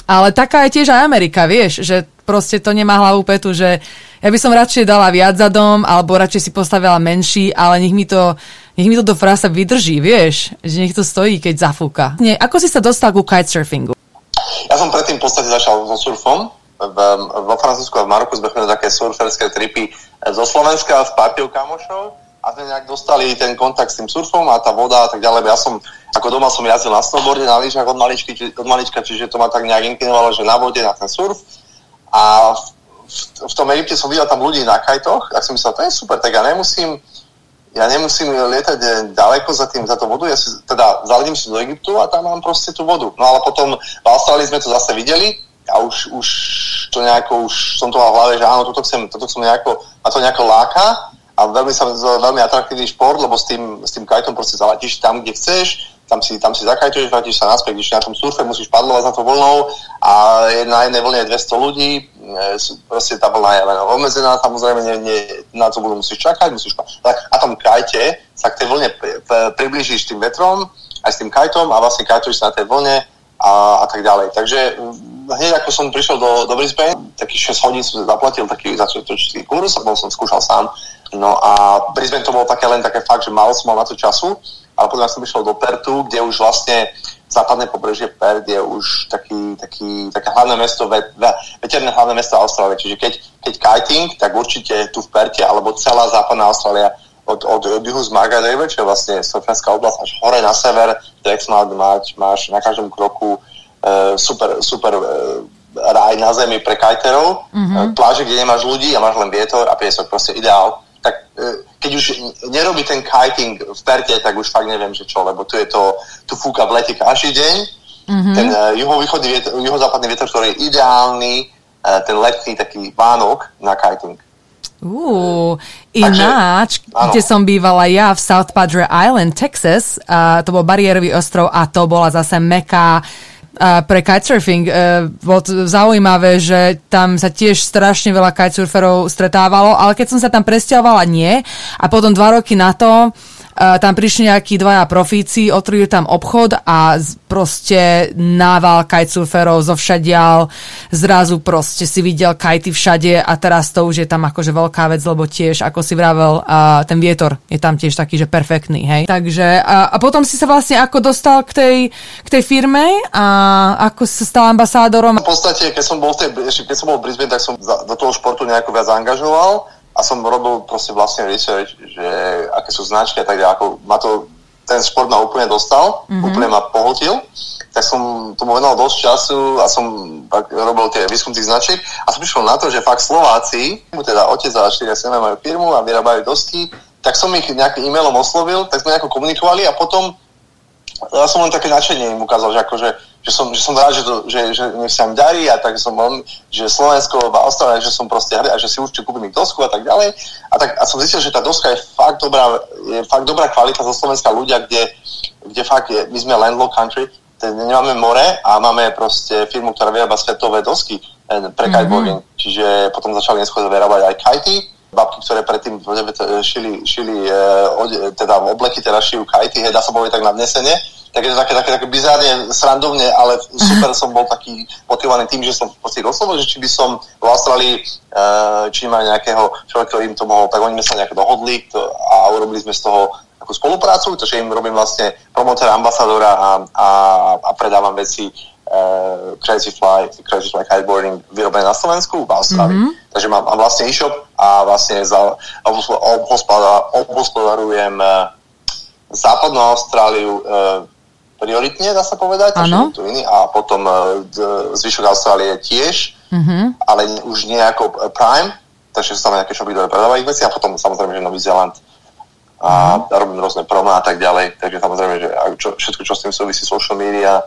ale taká je tiež aj Amerika, vieš, že proste to nemá hlavu petu, že ja by som radšej dala viac za dom, alebo radšej si postavila menší, ale nech mi to, nech mi to do frasa vydrží, vieš, že nech to stojí, keď zafúka. Nie, ako si sa dostal ku kitesurfingu? Ja som predtým v podstate začal so surfom. V, vo Francúzsku a v Maroku sme chodili také surferské tripy zo Slovenska s partiou kamošov a sme nejak dostali ten kontakt s tým surfom a tá voda a tak ďalej. Ja som, ako doma som jazdil na snowboarde, na lyžach od, maličky, od malička, čiže to ma tak nejak inklinovalo, že na vode, na ten surf. A v tom Egypte som videl tam ľudí na kajtoch a som myslel, to je super, tak ja nemusím, ja nemusím lietať ďaleko za tým, za tú vodu, ja si, teda zaledím si do Egyptu a tam mám proste tú vodu. No ale potom v Austrálii sme to zase videli a už, už to nejako, už som to mal v hlave, že áno, toto chcem, toto chcem nejako, ma to nejako láka a veľmi, sa, veľmi atraktívny šport, lebo s tým, s tým kajtom proste zaletíš tam, kde chceš, tam si, tam si zakajtuješ, vrátiš sa naspäť, když na tom surfe musíš padlovať za to vlnou a na jednej vlne je 200 ľudí, e, proste tá vlna je len obmedzená, samozrejme nie, nie, na to budú musíš čakať, musíš tak, a tom kajte sa k tej vlne priblížiš tým vetrom, aj s tým kajtom a vlastne kajtuješ sa na tej vlne a, a tak ďalej. Takže hneď ako som prišiel do, do Brisbane, takých 6 hodín som zaplatil taký začatočný kurz bol som skúšal sám No a Brisbane to bolo také len také fakt, že málo som mal na to času, ale potom som išiel do Pertu, kde už vlastne západné pobrežie Perth je už taký, taký, také hlavné mesto, ve, ve, veterné hlavné mesto Austrálie. Čiže keď, keď kiting, tak určite tu v Perte, alebo celá západná Austrália od, od, od juhu z Margaret čo je vlastne Sofenská oblasť, až hore na sever, Drexmouth máš, máš na každom kroku uh, super, super uh, ráj na zemi pre kajterov, mm-hmm. pláže, kde nemáš ľudí a máš len vietor a piesok, proste ideál tak e, keď už nerobí ten kiting v Perte, tak už fakt neviem, že čo, lebo tu je to, tu fúka v lete každý deň, mm-hmm. ten uh, juhovýchodný vietor, juhozápadný vietor, ktorý je ideálny, uh, ten letný taký vánok na kiting. Uh, ináč, Takže, kde som bývala ja v South Padre Island, Texas, uh, to bol bariérový ostrov a to bola zase meka pre kitesurfing. E, bolo zaujímavé, že tam sa tiež strašne veľa kitesurferov stretávalo, ale keď som sa tam presťahovala, nie. A potom dva roky na to tam prišli nejakí dvaja profíci, otvorili tam obchod a proste nával kitesurferov zo všadial, zrazu proste si videl kajty všade a teraz to už je tam akože veľká vec, lebo tiež, ako si vravel, uh, ten vietor je tam tiež taký, že perfektný, hej. Takže a, a potom si sa vlastne ako dostal k tej, k tej firme a ako sa stal ambasádorom? V podstate, keď som bol v tej, keď som bol v Brisbane, tak som do toho športu nejako viac angažoval a som robil proste vlastne research, že aké sú značky a tak ďalej, ako ma to, ten šport ma úplne dostal, mm-hmm. úplne ma pohotil, tak som tomu venoval dosť času a som tak robil tie výskum tých značiek. A som prišiel na to, že fakt Slováci, teda otec a štyria synovia majú firmu a vyrábajú dosky, tak som ich nejakým e-mailom oslovil, tak sme nejako komunikovali a potom ja som len také načenie im ukázal, že akože že som, že som rád, že, to, že, že nech sa im darí a tak som veľmi, že Slovensko a Austrálii, že som proste hrdý a že si určite kúpim ich dosku a tak ďalej. A, tak, a som zistil, že tá doska je fakt dobrá, je fakt dobrá kvalita zo Slovenska ľudia, kde, kde fakt je, my sme landlocked country, nemáme more a máme proste firmu, ktorá vyrába svetové dosky eh, pre mm-hmm. kiteboarding. Čiže potom začali neskôr vyrábať aj kajty, babky, ktoré predtým šili, šili e, teda obleky, teraz šijú kajty, hej, dá sa povedať tak nadnesene tak je to také, také, také bizárne, srandovne, ale super som bol taký motivovaný tým, že som proste doslovo, že či by som v Austrálii, uh, či má nejakého človeka, ktorý im to mohol, tak oni sme sa nejak dohodli a urobili sme z toho takú spoluprácu, takže im robím vlastne promotéra, ambasadora a, a, a predávam veci uh, Crazy Fly, Crazy Fly kiteboarding vyrobené na Slovensku, v Austrálii. Mm-hmm. Takže mám, mám vlastne e-shop a vlastne za, obhospodarujem uh, západnú Austráliu, uh, prioritne, dá sa povedať, ano. tu iný, a potom uh, zvyšok Austrálie tiež, uh-huh. ale už nie ako e, Prime, takže sú tam nejaké shopy, ktoré predávajú veci a potom samozrejme, že Nový Zeland a uh-huh. robím rôzne promo a tak ďalej, takže samozrejme, že čo, všetko, čo s tým súvisí, social media,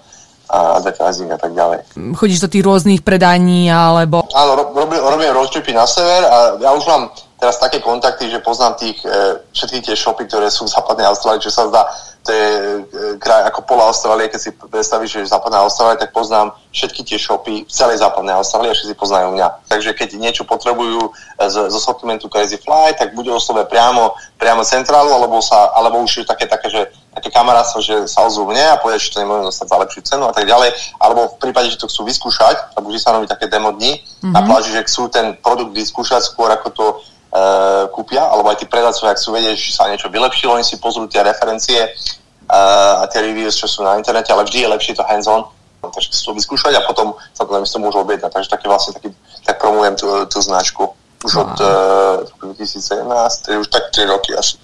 a advertising a tak ďalej. Chodíš do tých rôznych predaní alebo... Áno, robím, robím roadtripy na sever a ja už mám teraz také kontakty, že poznám tých, e, všetky tie shopy, ktoré sú v západnej Austrálii, čo sa zdá, to je e, kraj ako pola Austrálie, keď si predstavíš, že je západná Austrália, tak poznám všetky tie shopy v celej západnej Austrálii a všetci poznajú mňa. Takže keď niečo potrebujú e, z, zo sortimentu Crazy Fly, tak bude oslove priamo, priamo centrálu, alebo, sa, alebo už je také, také, že také kamarátstvo, že sa ozvú mne a povedia, že to nemôžem dostať za lepšiu cenu a tak ďalej. Alebo v prípade, že to chcú vyskúšať, tak vždy sa robí také demo dni mm-hmm. a mhm. pláži, že chcú ten produkt vyskúšať skôr ako to uh, kúpia, alebo aj tí predajcovia, ak sú vedieť, že sa niečo vylepšilo, oni si pozrú tie referencie uh, a tie reviews, čo sú na internete, ale vždy je lepšie to hands-on, takže si to vyskúšať a potom sa to to môžu objednať. Takže také vlastne taký, tak promujem tú, tú značku už od uh, 2017, to je už tak 3 roky asi.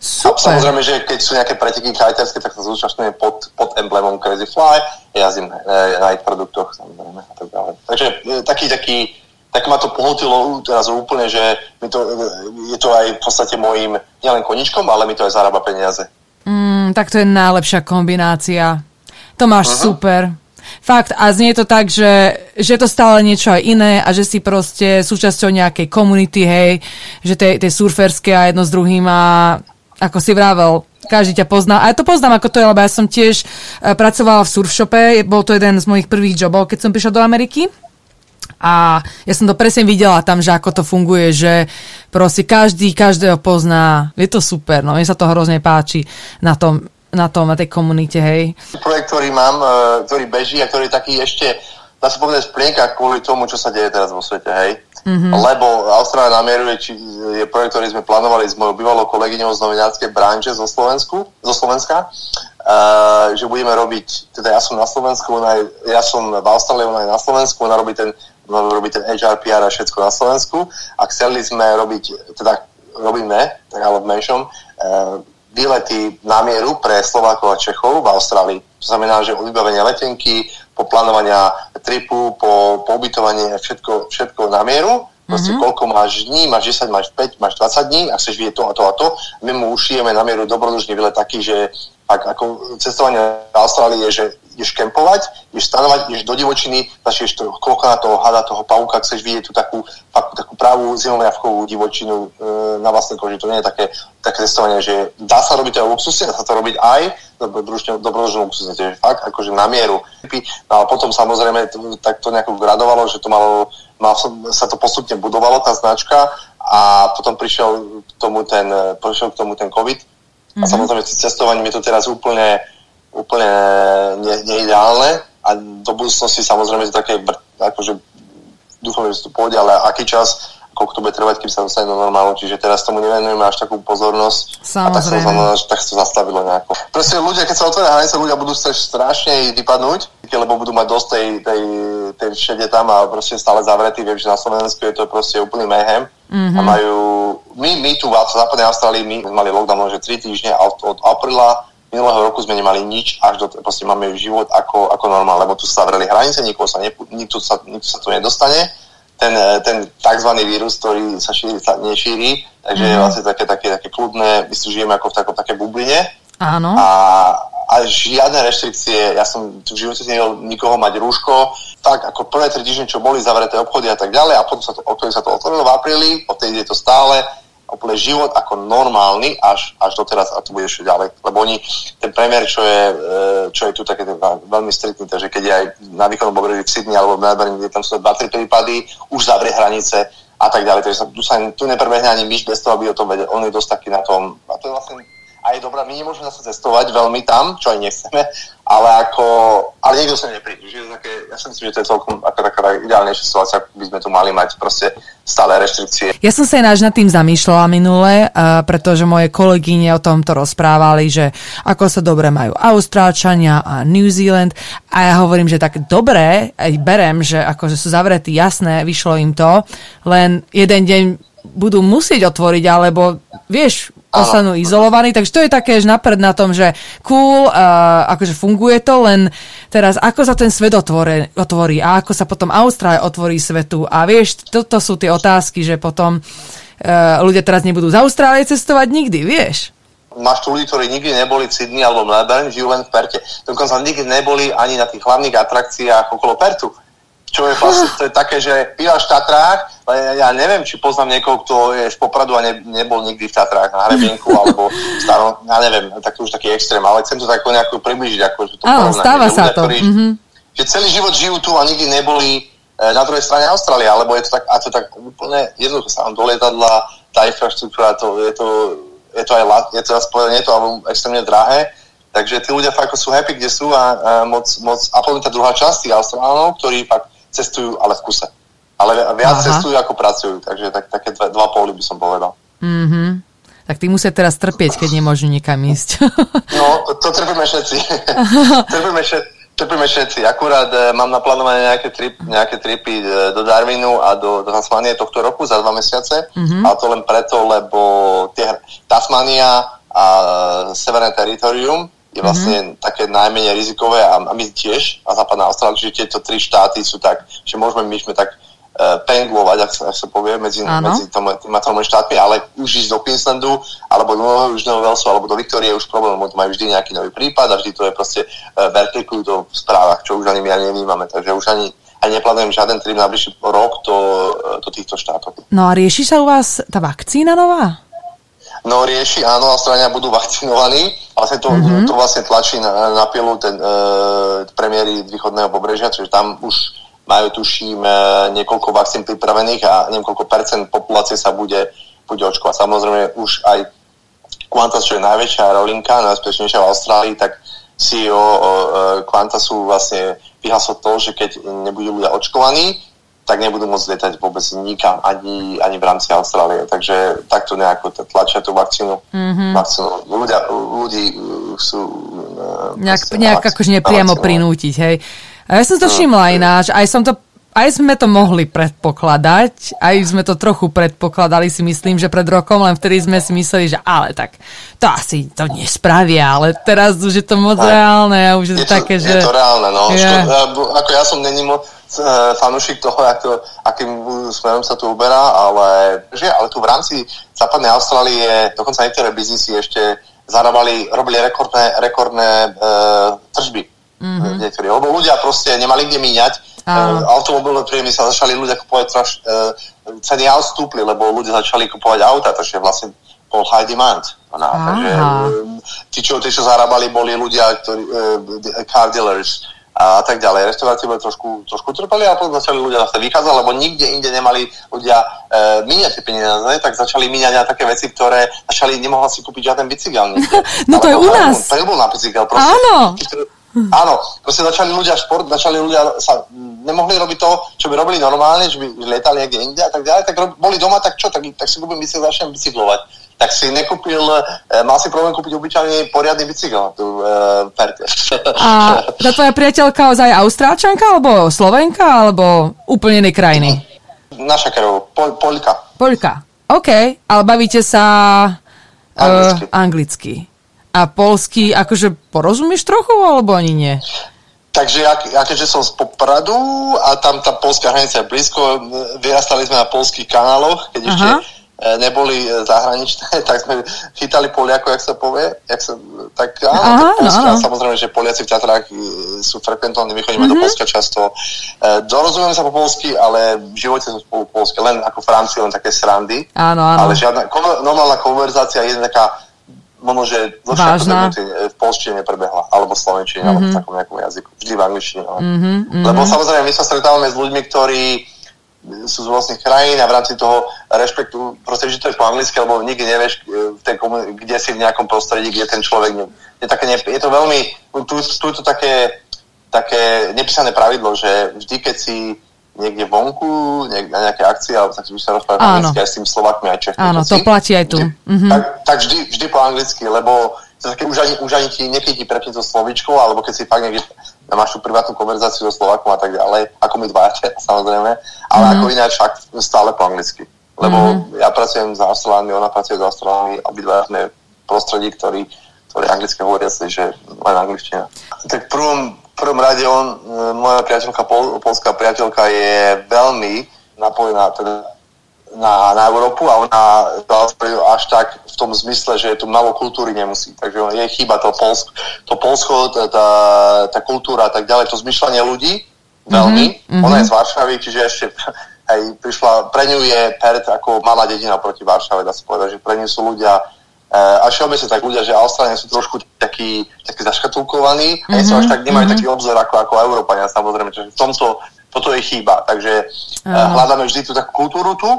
Super. A samozrejme, že keď sú nejaké preteky kajterské, tak sa zúčastňujem pod, pod emblémom Crazy Fly, jazdím e, na ich produktoch samozrejme a tak ďalej. Takže e, taký, taký tak ma to pohotilo teraz úplne, že mi to, je to aj v podstate môjim nielen koničkom, ale mi to aj zarába peniaze. Mm, tak to je najlepšia kombinácia. To máš uh-huh. super. Fakt, a znie to tak, že, že to stále niečo aj iné a že si proste súčasťou nejakej komunity, hej, že tej, tej surferské a jedno s druhým a ako si vravel, každý ťa pozná. A ja to poznám, ako to je, lebo ja som tiež uh, pracovala v surfshope, bol to jeden z mojich prvých jobov, keď som prišla do Ameriky. A ja som to presne videla tam, že ako to funguje, že proste každý každého pozná. Je to super, no mne sa to hrozne páči na tom, na tom, na tej komunite, hej. Projekt, ktorý mám, e, ktorý beží a ktorý je taký ešte, dá sa povedať, splienka kvôli tomu, čo sa deje teraz vo svete, hej. Mm-hmm. Lebo Austrália namieruje, či je projekt, ktorý sme plánovali s mojou bývalou kolegyňou z novinárskej branže zo Slovensku, zo Slovenska, uh, že budeme robiť, teda ja som na Slovensku, ona je, ja som v Austrálii, ona je na Slovensku, ona robí ten robiť ten HR, PR a všetko na Slovensku a chceli sme robiť, teda robíme, tak ale v menšom, uh, výlety na mieru pre Slovákov a Čechov v Austrálii. To znamená, že od vybavenia letenky, po plánovania tripu, po, po ubytovanie, všetko, všetko na mieru. Proste mm-hmm. koľko máš dní, máš 10, máš 5, máš 20 dní a chceš vidieť to a to a to. My mu ušijeme na mieru dobrodružný výlet taký, že ak, ako cestovanie v Austrálii je, že ideš kempovať, ideš stanovať, ideš do divočiny, začneš to, koľko na toho hada, toho pavúka, chceš vidieť tú takú, takú, takú pravú zimovňavkovú divočinu e, na vlastnej koži. To nie je také, také cestovanie, že dá sa robiť aj luxusne, dá sa to robiť aj dobrodružne luxusne, to je fakt akože na mieru. No a potom samozrejme to, tak to nejako gradovalo, že to malo, mal, sa to postupne budovalo, tá značka a potom prišiel k tomu ten, prišiel k tomu ten COVID. A mhm. samozrejme, cestovanie je to teraz úplne, úplne ne, neideálne a do budúcnosti samozrejme to také, akože dúfam, že to pôjde, ale aký čas, koľko to bude trvať, kým sa dostane do normálu, čiže teraz tomu nevenujeme až takú pozornosť Samozrejme. a tak sa, znamená, že tak sa zastavilo nejako. Proste ľudia, keď sa otvoria hranice, ľudia budú chcieť strašne vypadnúť, lebo budú mať dosť tej, tej, tej všade tam a proste stále zavretí, viem, že na Slovensku je to proste úplný mehem mm-hmm. a majú, my, my tu v západnej Austrálii, my mali lockdown že 3 týždne od, od apríla minulého roku sme nemali nič, až do, proste máme život ako, ako normálne, lebo tu sa zavreli hranice, nikoho sa, nikto, sa, nikto sa tu nedostane ten, eh, ten tzv. vírus, ktorý sa, šíri, sa nešíri, takže mm. je mhm. vlastne také, také, také kľudné, my si žijeme ako v takom také bubline. Áno. A, a žiadne reštrikcie, ja som v živote nevedel nikoho mať rúško, tak ako prvé tri týždne, čo boli zavreté obchody a tak ďalej a potom sa to, sa to otvorilo v apríli, tej je to stále úplne život ako normálny až, až doteraz a to bude ešte ďalej. Lebo oni, ten premiér, čo je, e, čo je tu také veľmi striktný, takže keď je aj na východnom pobreží v Sydney alebo v Melbourne, kde tam sú 2-3 prípady, už zavrie hranice a tak ďalej. Takže sa, tu, sa, tu neprebehne ani myš bez toho, aby o tom vedel. On je dosť taký na tom, a to je vlastne a je dobrá, my nemôžeme zase cestovať veľmi tam, čo aj nechceme, ale ako, ale niekto sa nepríde. Že také, ja si myslím, že to je celkom ako taká ideálnejšia situácia, ako by sme tu mali mať proste stále reštrikcie. Ja som sa ináč nad tým zamýšľala minule, uh, pretože moje kolegyne o tomto rozprávali, že ako sa dobre majú Austrálčania a New Zealand a ja hovorím, že tak dobre, aj berem, že akože sú zavretí, jasné, vyšlo im to, len jeden deň budú musieť otvoriť, alebo vieš, ostanú izolovaní. Takže to je také že napred na tom, že cool, uh, akože funguje to, len teraz ako sa ten svet otvorí, otvorí a ako sa potom Austrália otvorí svetu. A vieš, toto sú tie otázky, že potom uh, ľudia teraz nebudú z Austrálie cestovať nikdy, vieš. Máš tu ľudí, ktorí nikdy neboli v Sydney alebo v Melbourne, žijú len v Perte. Dokonca nikdy neboli ani na tých hlavných atrakciách okolo Pertu čo je vlastne to je také, že bývaš v Tatrách, ale ja neviem, či poznám niekoho, kto je z Popradu a ne, nebol nikdy v Tatrách na hrebienku, alebo starom, ja neviem, tak už taký extrém, ale chcem to tak nejako približiť, ako že to Áno, stáva sa ľudia, to. Ktorí, mm-hmm. Že celý život žijú tu a nikdy neboli e, na druhej strane Austrálie, alebo je to tak, a to tak úplne jednoducho sa do lietadla, tá infraštruktúra, to, je to, je to aj je to, je to extrémne drahé, takže tí ľudia fakt sú happy, kde sú a, a moc, moc, a potom tá druhá časť tých Austrálov, ktorí fakt cestujú, ale v kuse. Ale viac Aha. cestujú, ako pracujú, takže tak, také dva, dva póly by som povedal. Mm-hmm. Tak ty musia teraz trpieť, keď nemôžu nikam ísť. no, to, trpíme všetci. trpíme, všetci. Trpíme všetci. Akurát e, mám naplánované nejaké, trip, nejaké tripy e, do Darwinu a do, do Tasmanie tohto roku za dva mesiace. Mm-hmm. A to len preto, lebo tie, Tasmania a Severné teritorium je vlastne mm-hmm. také najmenej rizikové a, a my tiež, a západná Austrália, čiže tieto tri štáty sú tak, že môžeme, my sme tak uh, penglovať, ak sa, ak sa povie, medzi, medzi tom, tými tromi štátmi, ale už ísť do Queenslandu, alebo do Nového Južného Velsu, alebo do Viktorie je už problém, lebo majú vždy nejaký nový prípad a vždy to je proste uh, verklikujú to v správach, čo už ani my ani nevnímame, takže už ani ani neplánujem žiaden trip na bližší rok do, do týchto štátov. No a rieši sa u vás tá vakcína nová? No rieši, áno, Austrálania budú vakcinovaní, ale to, mm-hmm. to vlastne tlačí na, na pilu ten e, premiéry východného pobrežia, čiže tam už majú, tuším, e, niekoľko vakcín pripravených a niekoľko percent populácie sa bude, bude očkovať. Samozrejme už aj Qantas, čo je najväčšia rolinka, najúspešnejšia v Austrálii, tak CEO e, Qantasu vlastne vyhlasol to, že keď nebudú ľudia očkovaní, tak nebudú môcť lietať vôbec nikam, ani, ani v rámci Austrálie. Takže takto nejako tlačia tú vakcínu. Mm-hmm. vakcínu. Ľudia, ľudí sú... Uh, nejak, nejak akože nepriamo prinútiť, hej. A ja som to mm. všimla ináč, aj som to aj sme to mohli predpokladať, aj sme to trochu predpokladali si myslím, že pred rokom, len vtedy sme si mysleli, že ale tak to asi to nespravia, ale teraz už je to moc aj. reálne a už je, je to také, že... Je to reálne, no. Je. Ško- ako ja som není moc E, fanúšik toho, ako, akým smerom sa tu uberá, ale, že, ale tu v rámci západnej Austrálie dokonca niektoré biznisy ešte zarábali, robili rekordné, rekordné e, tržby. Mm-hmm. Niektorí, lebo ľudia proste nemali kde míňať. E, automobilové priemysel začali ľudia kupovať traž, e, ceny aut stúpli, lebo ľudia začali kupovať auta, takže vlastne bol high demand. No, takže, e, tí, čo, tí, čo zarábali, boli ľudia, ktorí, e, car dealers, a tak ďalej. Reštaurácie boli trošku, trošku trpeli a potom začali ľudia zase vychádzať, lebo nikde inde nemali ľudia e, míňať tie peniaze, tak začali míňať na také veci, ktoré začali, nemohla si kúpiť žiaden bicykel. no to je u nás. Pelbol na bicykel, proste. Áno. Áno, proste začali ľudia šport, začali ľudia sa, nemohli robiť to, čo by robili normálne, že by lietali niekde inde a tak ďalej, tak boli doma, tak čo, tak, tak si kúpim bicykel, začnem bicyklovať tak si nekúpil, e, mal si problém kúpiť obyčajný poriadny bicykel tu e. A tá tvoja priateľka ozaj Austrálčanka, alebo Slovenka, alebo úplne inej krajiny? Naša krv, Pol, Polka. Polka, OK, ale bavíte sa e, anglicky. Uh, anglicky. A polsky, akože porozumieš trochu, alebo ani nie? Takže ja, ja keďže som z Popradu a tam tá polská hranica je blízko, vyrastali sme na polských kanáloch, keď Aha. ešte neboli zahraničné, tak sme chytali Poliako, jak sa povie. Jak sa, tak áno, Aha, tak Polska, áno. samozrejme, že Poliaci v Tatrách e, sú frekventovaní, my chodíme mm-hmm. do Polska často. E, Dorozumieme sa po polsky, ale v živote sú spolu po polsky, len ako Francii, len také srandy. Áno, áno. Ale žiadna, normálna konverzácia je taká, možno, že minúty e, v polštine neprebehla, alebo v slovenčine, mm-hmm. alebo v takom nejakom jazyku. Vždy v angličtine. Ale. Mhm, mhm. Lebo samozrejme, my sa stretávame s ľuďmi, ktorí sú z rôznych krajín a v rámci toho rešpektu, proste, že to je po anglicky, lebo nikdy nevieš, e, v tej komu- kde si v nejakom prostredí, kde ten človek nie, je, také, ne, je to veľmi, tu, tu je to také, také nepísané pravidlo, že vždy, keď si niekde vonku, niek- na nejaké akcie, alebo tak by sa rozprávať po anglicky aj s tým Slovakmi, aj Čechmi. Áno, to platí aj tu. Vždy, Mhm. tak, tak vždy, vždy po anglicky, lebo také, už ani, už ani ti niekedy ti prepne to slovičko, alebo keď si fakt niekde máš tú privátnu konverzáciu so Slovakom a tak ďalej, ako my dvaja, samozrejme, ale Mhm. ako ináč fakt stále po anglicky. Lebo ja pracujem za Austrálii, ona pracuje za Austrálii, obidva sme prostredí, ktorý, ktorý anglicky hovoria si, že len angličtina. Tak v prvom, prvom rade on, e, moja priateľka, pol, polská priateľka je veľmi napojená teda na, na Európu a ona až tak v tom zmysle, že tu malo kultúry nemusí. Takže jej chýba to Polsko, to Polsko tá, tá, tá kultúra a tak ďalej, to zmyšľanie ľudí veľmi. Mm-hmm. Ona je z Varšavy, čiže ešte hej, prišla, pre ňu je Perth ako malá dedina proti Varšave, dá sa povedať, že pre ňu sú ľudia a všeobecne tak ľudia, že Austrálania sú trošku takí, takí zaškatulkovaní mm-hmm. a nie sú až tak, nemajú mm-hmm. taký obzor ako, ako Európania samozrejme, čiže v tomto, toto je chyba. Takže uh, hľadáme vždy tú takú kultúru tu,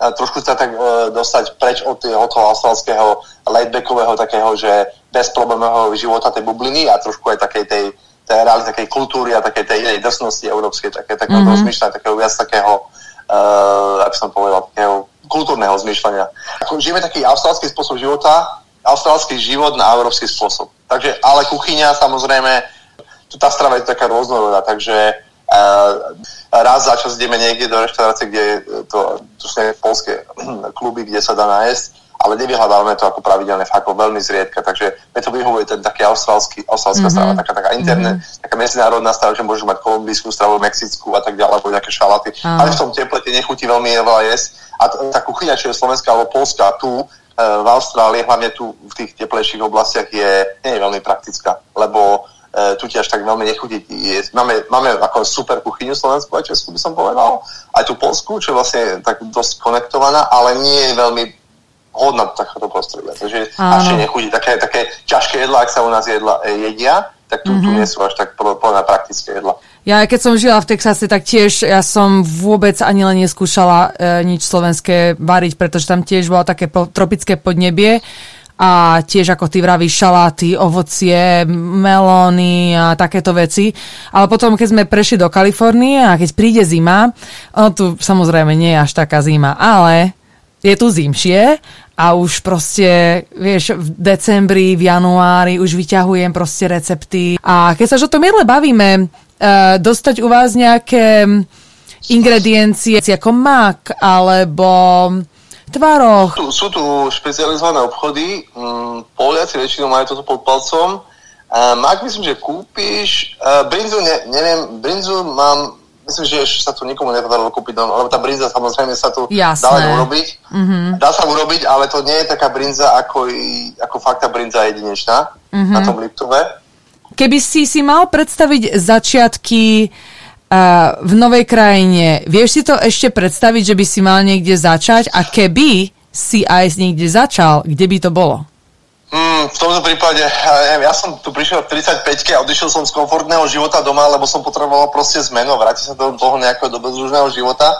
a trošku sa tak uh, dostať preč od, tý- od toho australského laidbackového takého, že bezproblémového života tej bubliny a trošku aj takej tej, tej reality, takej kultúry a takej tej inej drsnosti európskej, také, takého mm-hmm. rozmýšľania, takého viac takého, uh, ako som povedal, takého kultúrneho zmýšľania. Žijeme taký australský spôsob života, australský život na európsky spôsob. Takže, ale kuchyňa samozrejme, tu tá strava je taká rôznorodá, takže uh, raz za čas ideme niekde do reštaurácie, kde to, to sú polské kluby, kde sa dá nájsť, ale nevyhľadávame to ako pravidelne, fakt ako veľmi zriedka, takže mne to vyhovuje ten taký austrálsky, austrálska mm-hmm. strava, taká, taká internet, mm-hmm. taká medzinárodná strava, že môžeš mať kolumbijskú stravu, mexickú a tak ďalej, alebo nejaké šalaty, Áno. ale v tom teple tie nechutí veľmi veľa jesť. A tá kuchyňa, čo je slovenská alebo polská, tu e, v Austrálii, hlavne tu v tých teplejších oblastiach je, nie je veľmi praktická, lebo e, tu ti až tak veľmi nechutí jesť. Máme, máme ako super kuchyňu slovenskú a českú, by som povedal, aj tú polskú, čo je vlastne tak dosť konektovaná, ale nie je veľmi hodná do takéhoto prostredia. Takže Áno. až nechutí. Také, také ťažké jedlá, ak sa u nás jedla, e, jedia, tak tu, mm-hmm. tu nie sú až tak plne praktické jedlá. Ja keď som žila v Texase, tak tiež ja som vôbec ani len neskúšala e, nič slovenské variť, pretože tam tiež bolo také po, tropické podnebie a tiež ako ty vravíš šaláty, ovocie, melóny a takéto veci. Ale potom, keď sme prešli do Kalifornie a keď príde zima, ono tu samozrejme nie je až taká zima, ale je tu zimšie a už proste, vieš, v decembri, v januári už vyťahujem proste recepty. A keď sa o tom jedle bavíme, uh, dostať u vás nejaké ingrediencie ako mak alebo tvaroch. Tu, sú tu špecializované obchody, mm, Poliaci väčšinou majú toto pod palcom. Uh, mak myslím, že kúpiš, uh, brinzu, ne, neviem, brinzu mám, myslím, že ešte sa tu nikomu nepodarilo kúpiť, no, lebo tá brinza samozrejme sa tu Jasné. dá len urobiť. Mm-hmm. Dá sa urobiť, ale to nie je taká brinza, ako, i- ako fakt tá brinza jedinečná mm-hmm. na tom Liptove. Keby si si mal predstaviť začiatky uh, v novej krajine, vieš si to ešte predstaviť, že by si mal niekde začať a keby si aj niekde začal, kde by to bolo? Mm, v tomto prípade, ja, neviem, ja som tu prišiel v 35 a odišiel som z komfortného života doma, lebo som potreboval proste zmenu, vrátiť sa do toho nejakého dobrodružného života.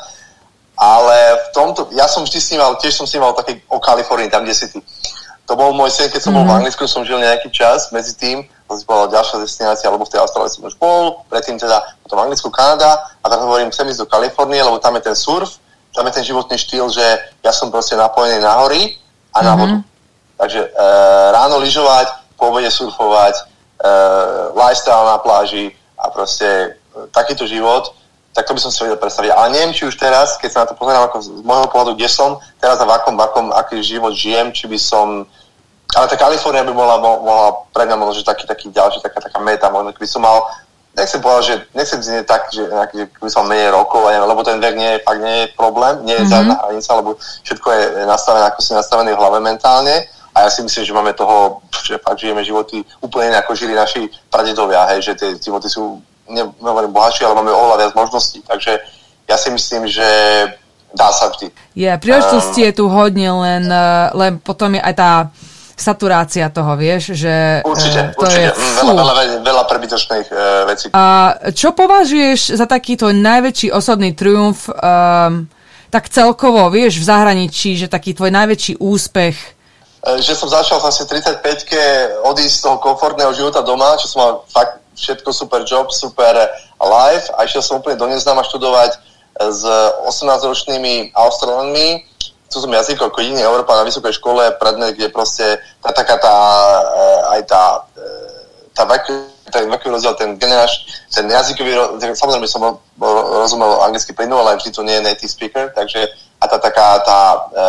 Ale v tomto, ja som vždy sníval, tiež som sníval také o Kalifornii, tam, kde si ty. To bol môj sen, keď som mm-hmm. bol v Anglicku, som žil nejaký čas medzi tým, to bola ďalšia destinácia, alebo v tej Austrálii som už bol, predtým teda potom Anglicku, Kanada a teraz hovorím, chcem ísť do Kalifornie, lebo tam je ten surf, tam je ten životný štýl, že ja som proste napojený na hory a na vodu. Takže e, ráno lyžovať, po obede surfovať, e, lifestyle na pláži a proste e, takýto život, tak to by som si vedel predstaviť. Ale neviem, či už teraz, keď sa na to pozerám ako z môjho pohľadu, kde som, teraz a v akom, v akom, aký život žijem, či by som... Ale tá Kalifornia by mohla, mo- mohla pre mňa možno, že taký, taký ďalší, taká, taká meta, možno keby som mal nechcem povedať, že nechcem znieť tak, že, že by som menej rokov, lebo ten vek nie je, fakt nie je problém, nie je mm-hmm. žiadna hranica, lebo všetko je nastavené, ako si nastavené v hlave mentálne a ja si myslím, že máme toho, že fakt žijeme životy úplne ako žili naši pradedovia, hej, že tie životy sú, nehovorím bohatšie, ale máme oveľa viac možností, takže ja si myslím, že dá sa vždy. Je, yeah, príležitosti um, je tu hodne, len, eh, len potom je aj tá saturácia toho, vieš, že... Určite, to určite. Je, mm, veľa, veľa, veľa prebytočných uh, vecí. A čo považuješ za takýto najväčší osobný triumf, um, tak celkovo, vieš, v zahraničí, že taký tvoj najväčší úspech? E, že som začal vlastne 35-ke odísť z toho komfortného života doma, čo som mal fakt všetko super job, super life a išiel som úplne do neznáma študovať s 18-ročnými Australanmi tu som jazyk ako iný Európa na vysokej škole, predmet, kde proste tá taká tá, eh, aj tá, tá vek, ten vekový rozdiel, ten generáš, ten jazykový, samozrejme som rozumel anglicky plynu, ale vždy to nie je native speaker, takže a tá taká tá, e,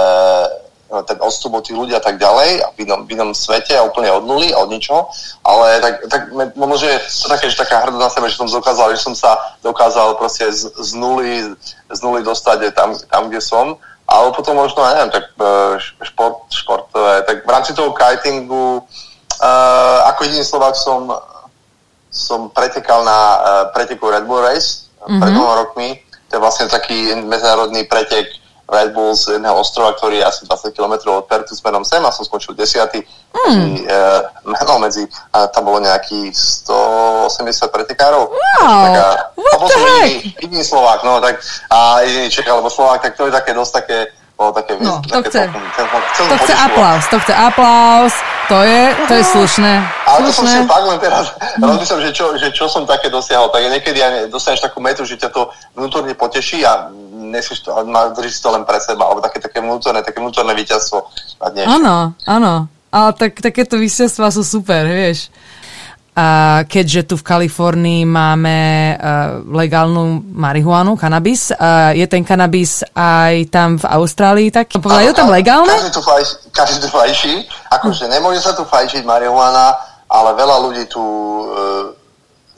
ten odstup od tých ľudí a tak ďalej a v inom, v inom svete a úplne od nuly a od ničoho, ale tak, tak možno, že to také, že taká hrdá na sebe, že som dokázal, že som sa dokázal proste z, z, nuly, z nuly dostať tam, tam, kde som alebo potom možno, neviem, tak e, šport, športové, tak v rámci toho kitingu uh, ako jediný Slovak som, som pretekal na uh, preteku Red Bull Race mm-hmm. pred dvoma rokmi. To je vlastne taký medzinárodný pretek Red Bull z jedného ostrova, ktorý je asi 20 km od Pertu smerom sem a som skončil desiatý. Mm. Medzi, no, medzi, a tam bolo nejakých 180 pretekárov. Wow, taká, what the heck? Jediný, jediný Slovák, no tak a jediný Čech alebo Slovák, tak to je také dosť také bolo také... No, to chce. to chce aplaus, to chce aplaus, to je, to je slušné. Ale slušné. to som si fakt len teraz, rozmyslel, že čo, že čo som také dosiahol, tak niekedy aj dostaneš takú metu, že ťa to vnútorne poteší a nesieš to, držíš to len pre seba, alebo také, také vnútorné, také vnútorné víťazstvo. Áno, áno. Ale tak, takéto víťazstvá sú super, vieš. A keďže tu v Kalifornii máme uh, legálnu marihuanu, kanabis, uh, je ten kanabis aj tam v Austrálii tak? Povedali, je tam legálne? Každý tu, fajči, každý tu fajčí, akože nemôže sa tu fajčiť marihuana, ale veľa ľudí tu uh,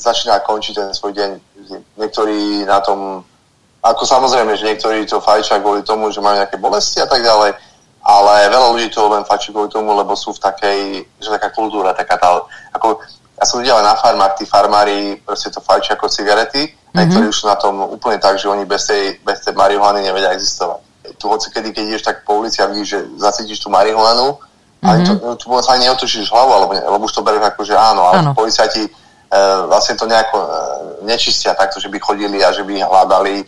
začína končiť ten svoj deň. Niektorí na tom, ako samozrejme, že niektorí to fajčia kvôli tomu, že majú nejaké bolesti a tak ďalej, ale veľa ľudí to len fajčí kvôli tomu, lebo sú v takej, že taká kultúra, taká tá, ako ja som videl aj na farmách, tí farmári proste to fajčia ako cigarety, mm-hmm. a ktorí už sú na tom úplne tak, že oni bez tej, bez tej marihuany nevedia existovať. Tu hoci kedy, keď ideš tak po ulici a vidíš, že zacítiš tú marihuanu, mm-hmm. ale to, tu ani neotočíš hlavu, alebo, lebo už to bereš ako, že áno, ale áno. policajti e, vlastne to nejako e, nečistia takto, že by chodili a že by hľadali,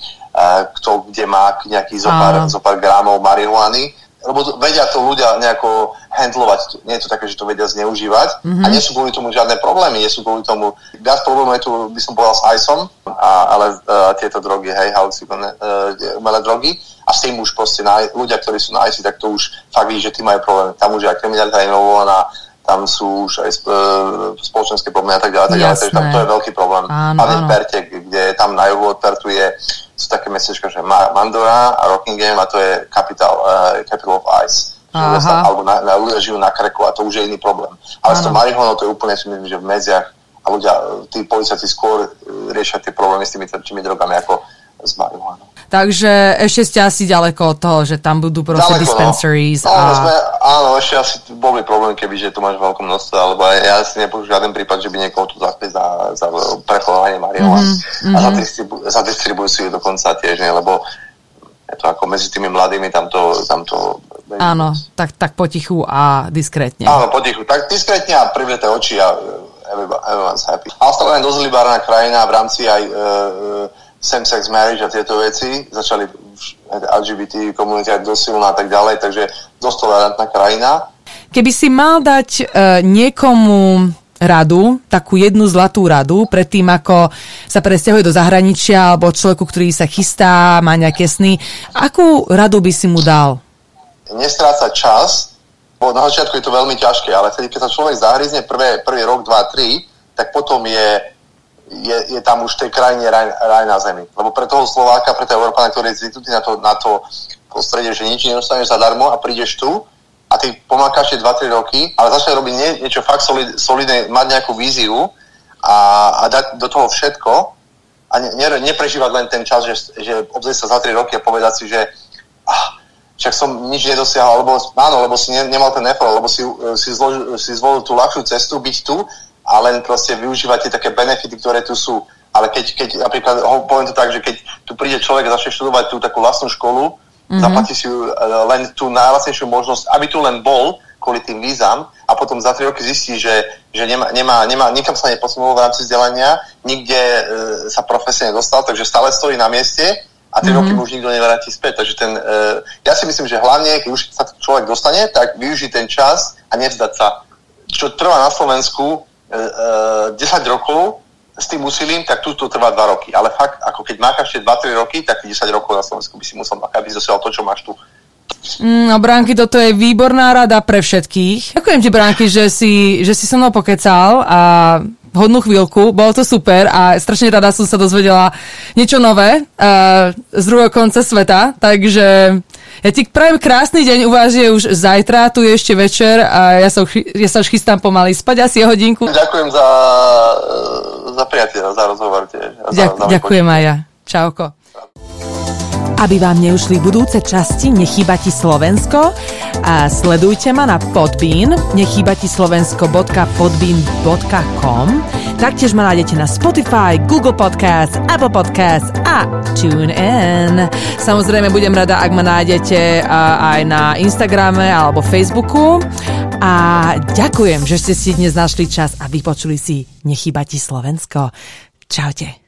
kto kde má nejaký zopár, zopár gramov marihuany lebo vedia to ľudia nejako handlovať, nie je to také, že to vedia zneužívať mm-hmm. a nie sú kvôli tomu žiadne problémy, nie sú kvôli tomu, viac problémov je tu, by som povedal, s ICEom, a, ale uh, tieto drogy, hej, halucinogénne uh, umelé drogy a s tým už proste na, ľudia, ktorí sú na ICE, tak to už fakt vidí, že tí majú problém. Tam už je aj kriminalita involvovaná, tam sú už aj uh, spoločenské problémy a tak ďalej, tak ďalej, takže tam to je veľký problém. Áno, a v Perte, kde tam na juhu od Pertu je sú také mestečka, že Mandora a Rockingham a to je capital, uh, capital of ice. Aha. alebo na, na, ľudia žijú na kreku a to už je iný problém. Ale ano. s tou marihuanou to je úplne, myslím, že v medziach a ľudia, tí policajti skôr riešia tie problémy s tými tými drogami ako s marihuanou. Takže ešte ste asi ďaleko od toho, že tam budú proste ďaleko, no. dispensaries. No. A... Sme, áno, ešte asi bol by problém, keby že tu máš veľkom množstve, alebo ja si nepoužil žiaden prípad, že by niekoho tu zaspieť za, za prechovanie marihuany mm-hmm. a za, mhm. distribu- za distribúciu dokonca tiež nie, lebo je to ako medzi tými mladými, tam to, tam to Áno, tak, tak potichu a diskrétne. Áno, potichu, tak diskrétne a privreté oči a everyone's happy. Australia je dosť liberálna krajina v rámci aj uh, same-sex marriage a tieto veci, začali LGBT komunita dosť silná a tak ďalej, takže dosť tolerantná krajina. Keby si mal dať uh, niekomu radu, takú jednu zlatú radu, pred tým, ako sa presťahuje do zahraničia, alebo človeku, ktorý sa chystá, má nejaké sny, akú radu by si mu dal? Nestrácať čas, bo na začiatku je to veľmi ťažké, ale vtedy, keď sa človek zahryzne prvé, prvý rok, dva, tri, tak potom je je, je tam už v tej krajine raj, raj na zemi. Lebo pre toho Slováka, pre toho Európana, ktorý je zvyknutý na to, na to prostredie, že nič nedostaneš zadarmo a prídeš tu a ty pomákaš 2-3 roky, ale začne robiť nie, niečo fakt solid, solidné, mať nejakú víziu a a, dať do toho všetko a ne, ne, neprežívať len ten čas, že, že obzrieť sa za 3 roky a povedať si, že ah, však som nič nedosiahol, lebo áno, lebo si ne, nemal ten effort, lebo si, si, zlož, si zvolil tú ľahšiu cestu, byť tu a len proste využívať tie také benefity, ktoré tu sú. Ale keď, keď napríklad, poviem to tak, že keď tu príde človek a začne študovať tú takú vlastnú školu, mm-hmm. zaplatí si e, len tú najlacnejšiu možnosť, aby tu len bol kvôli tým vízam a potom za 3 roky zistí, že, že nemá, nemá, nemá, nikam sa neposunul v rámci vzdelania, nikde e, sa profesne nedostal, takže stále stojí na mieste a 3 mm-hmm. roky mu už nikto nevráti späť. Takže ten, e, ja si myslím, že hlavne, keď už sa človek dostane, tak využiť ten čas a nevzdať sa. Čo trvá na Slovensku 10 rokov, s tým úsilím, tak tu to trvá 2 roky. Ale fakt, ako keď máš ešte 2-3 roky, tak 10 rokov na Slovensku by si musel makať, aby si dosiahol to, čo máš tu. Mm, no Bránky, toto je výborná rada pre všetkých. Ďakujem ti, Bránky, že si, že si so mnou pokecal a hodnú chvíľku, bolo to super a strašne rada som sa dozvedela niečo nové uh, z druhého konca sveta, takže ja ti prajem krásny deň, u vás je už zajtra, tu je ešte večer a ja sa, ja sa už chystám pomaly spať asi hodinku. Ďakujem za, za priateľa, za rozhovor tiež. Ďak, za ďakujem aj ja. Čauko. Aby vám neušli budúce časti, nechýba ti Slovensko a sledujte ma na Podbean, nechýba ti slovensko.podbean.com Taktiež ma nájdete na Spotify, Google Podcast, Apple Podcast a TuneIn. Samozrejme budem rada, ak ma nájdete aj na Instagrame alebo Facebooku. A ďakujem, že ste si dnes našli čas a vypočuli si Nechýba ti Slovensko. Čaute.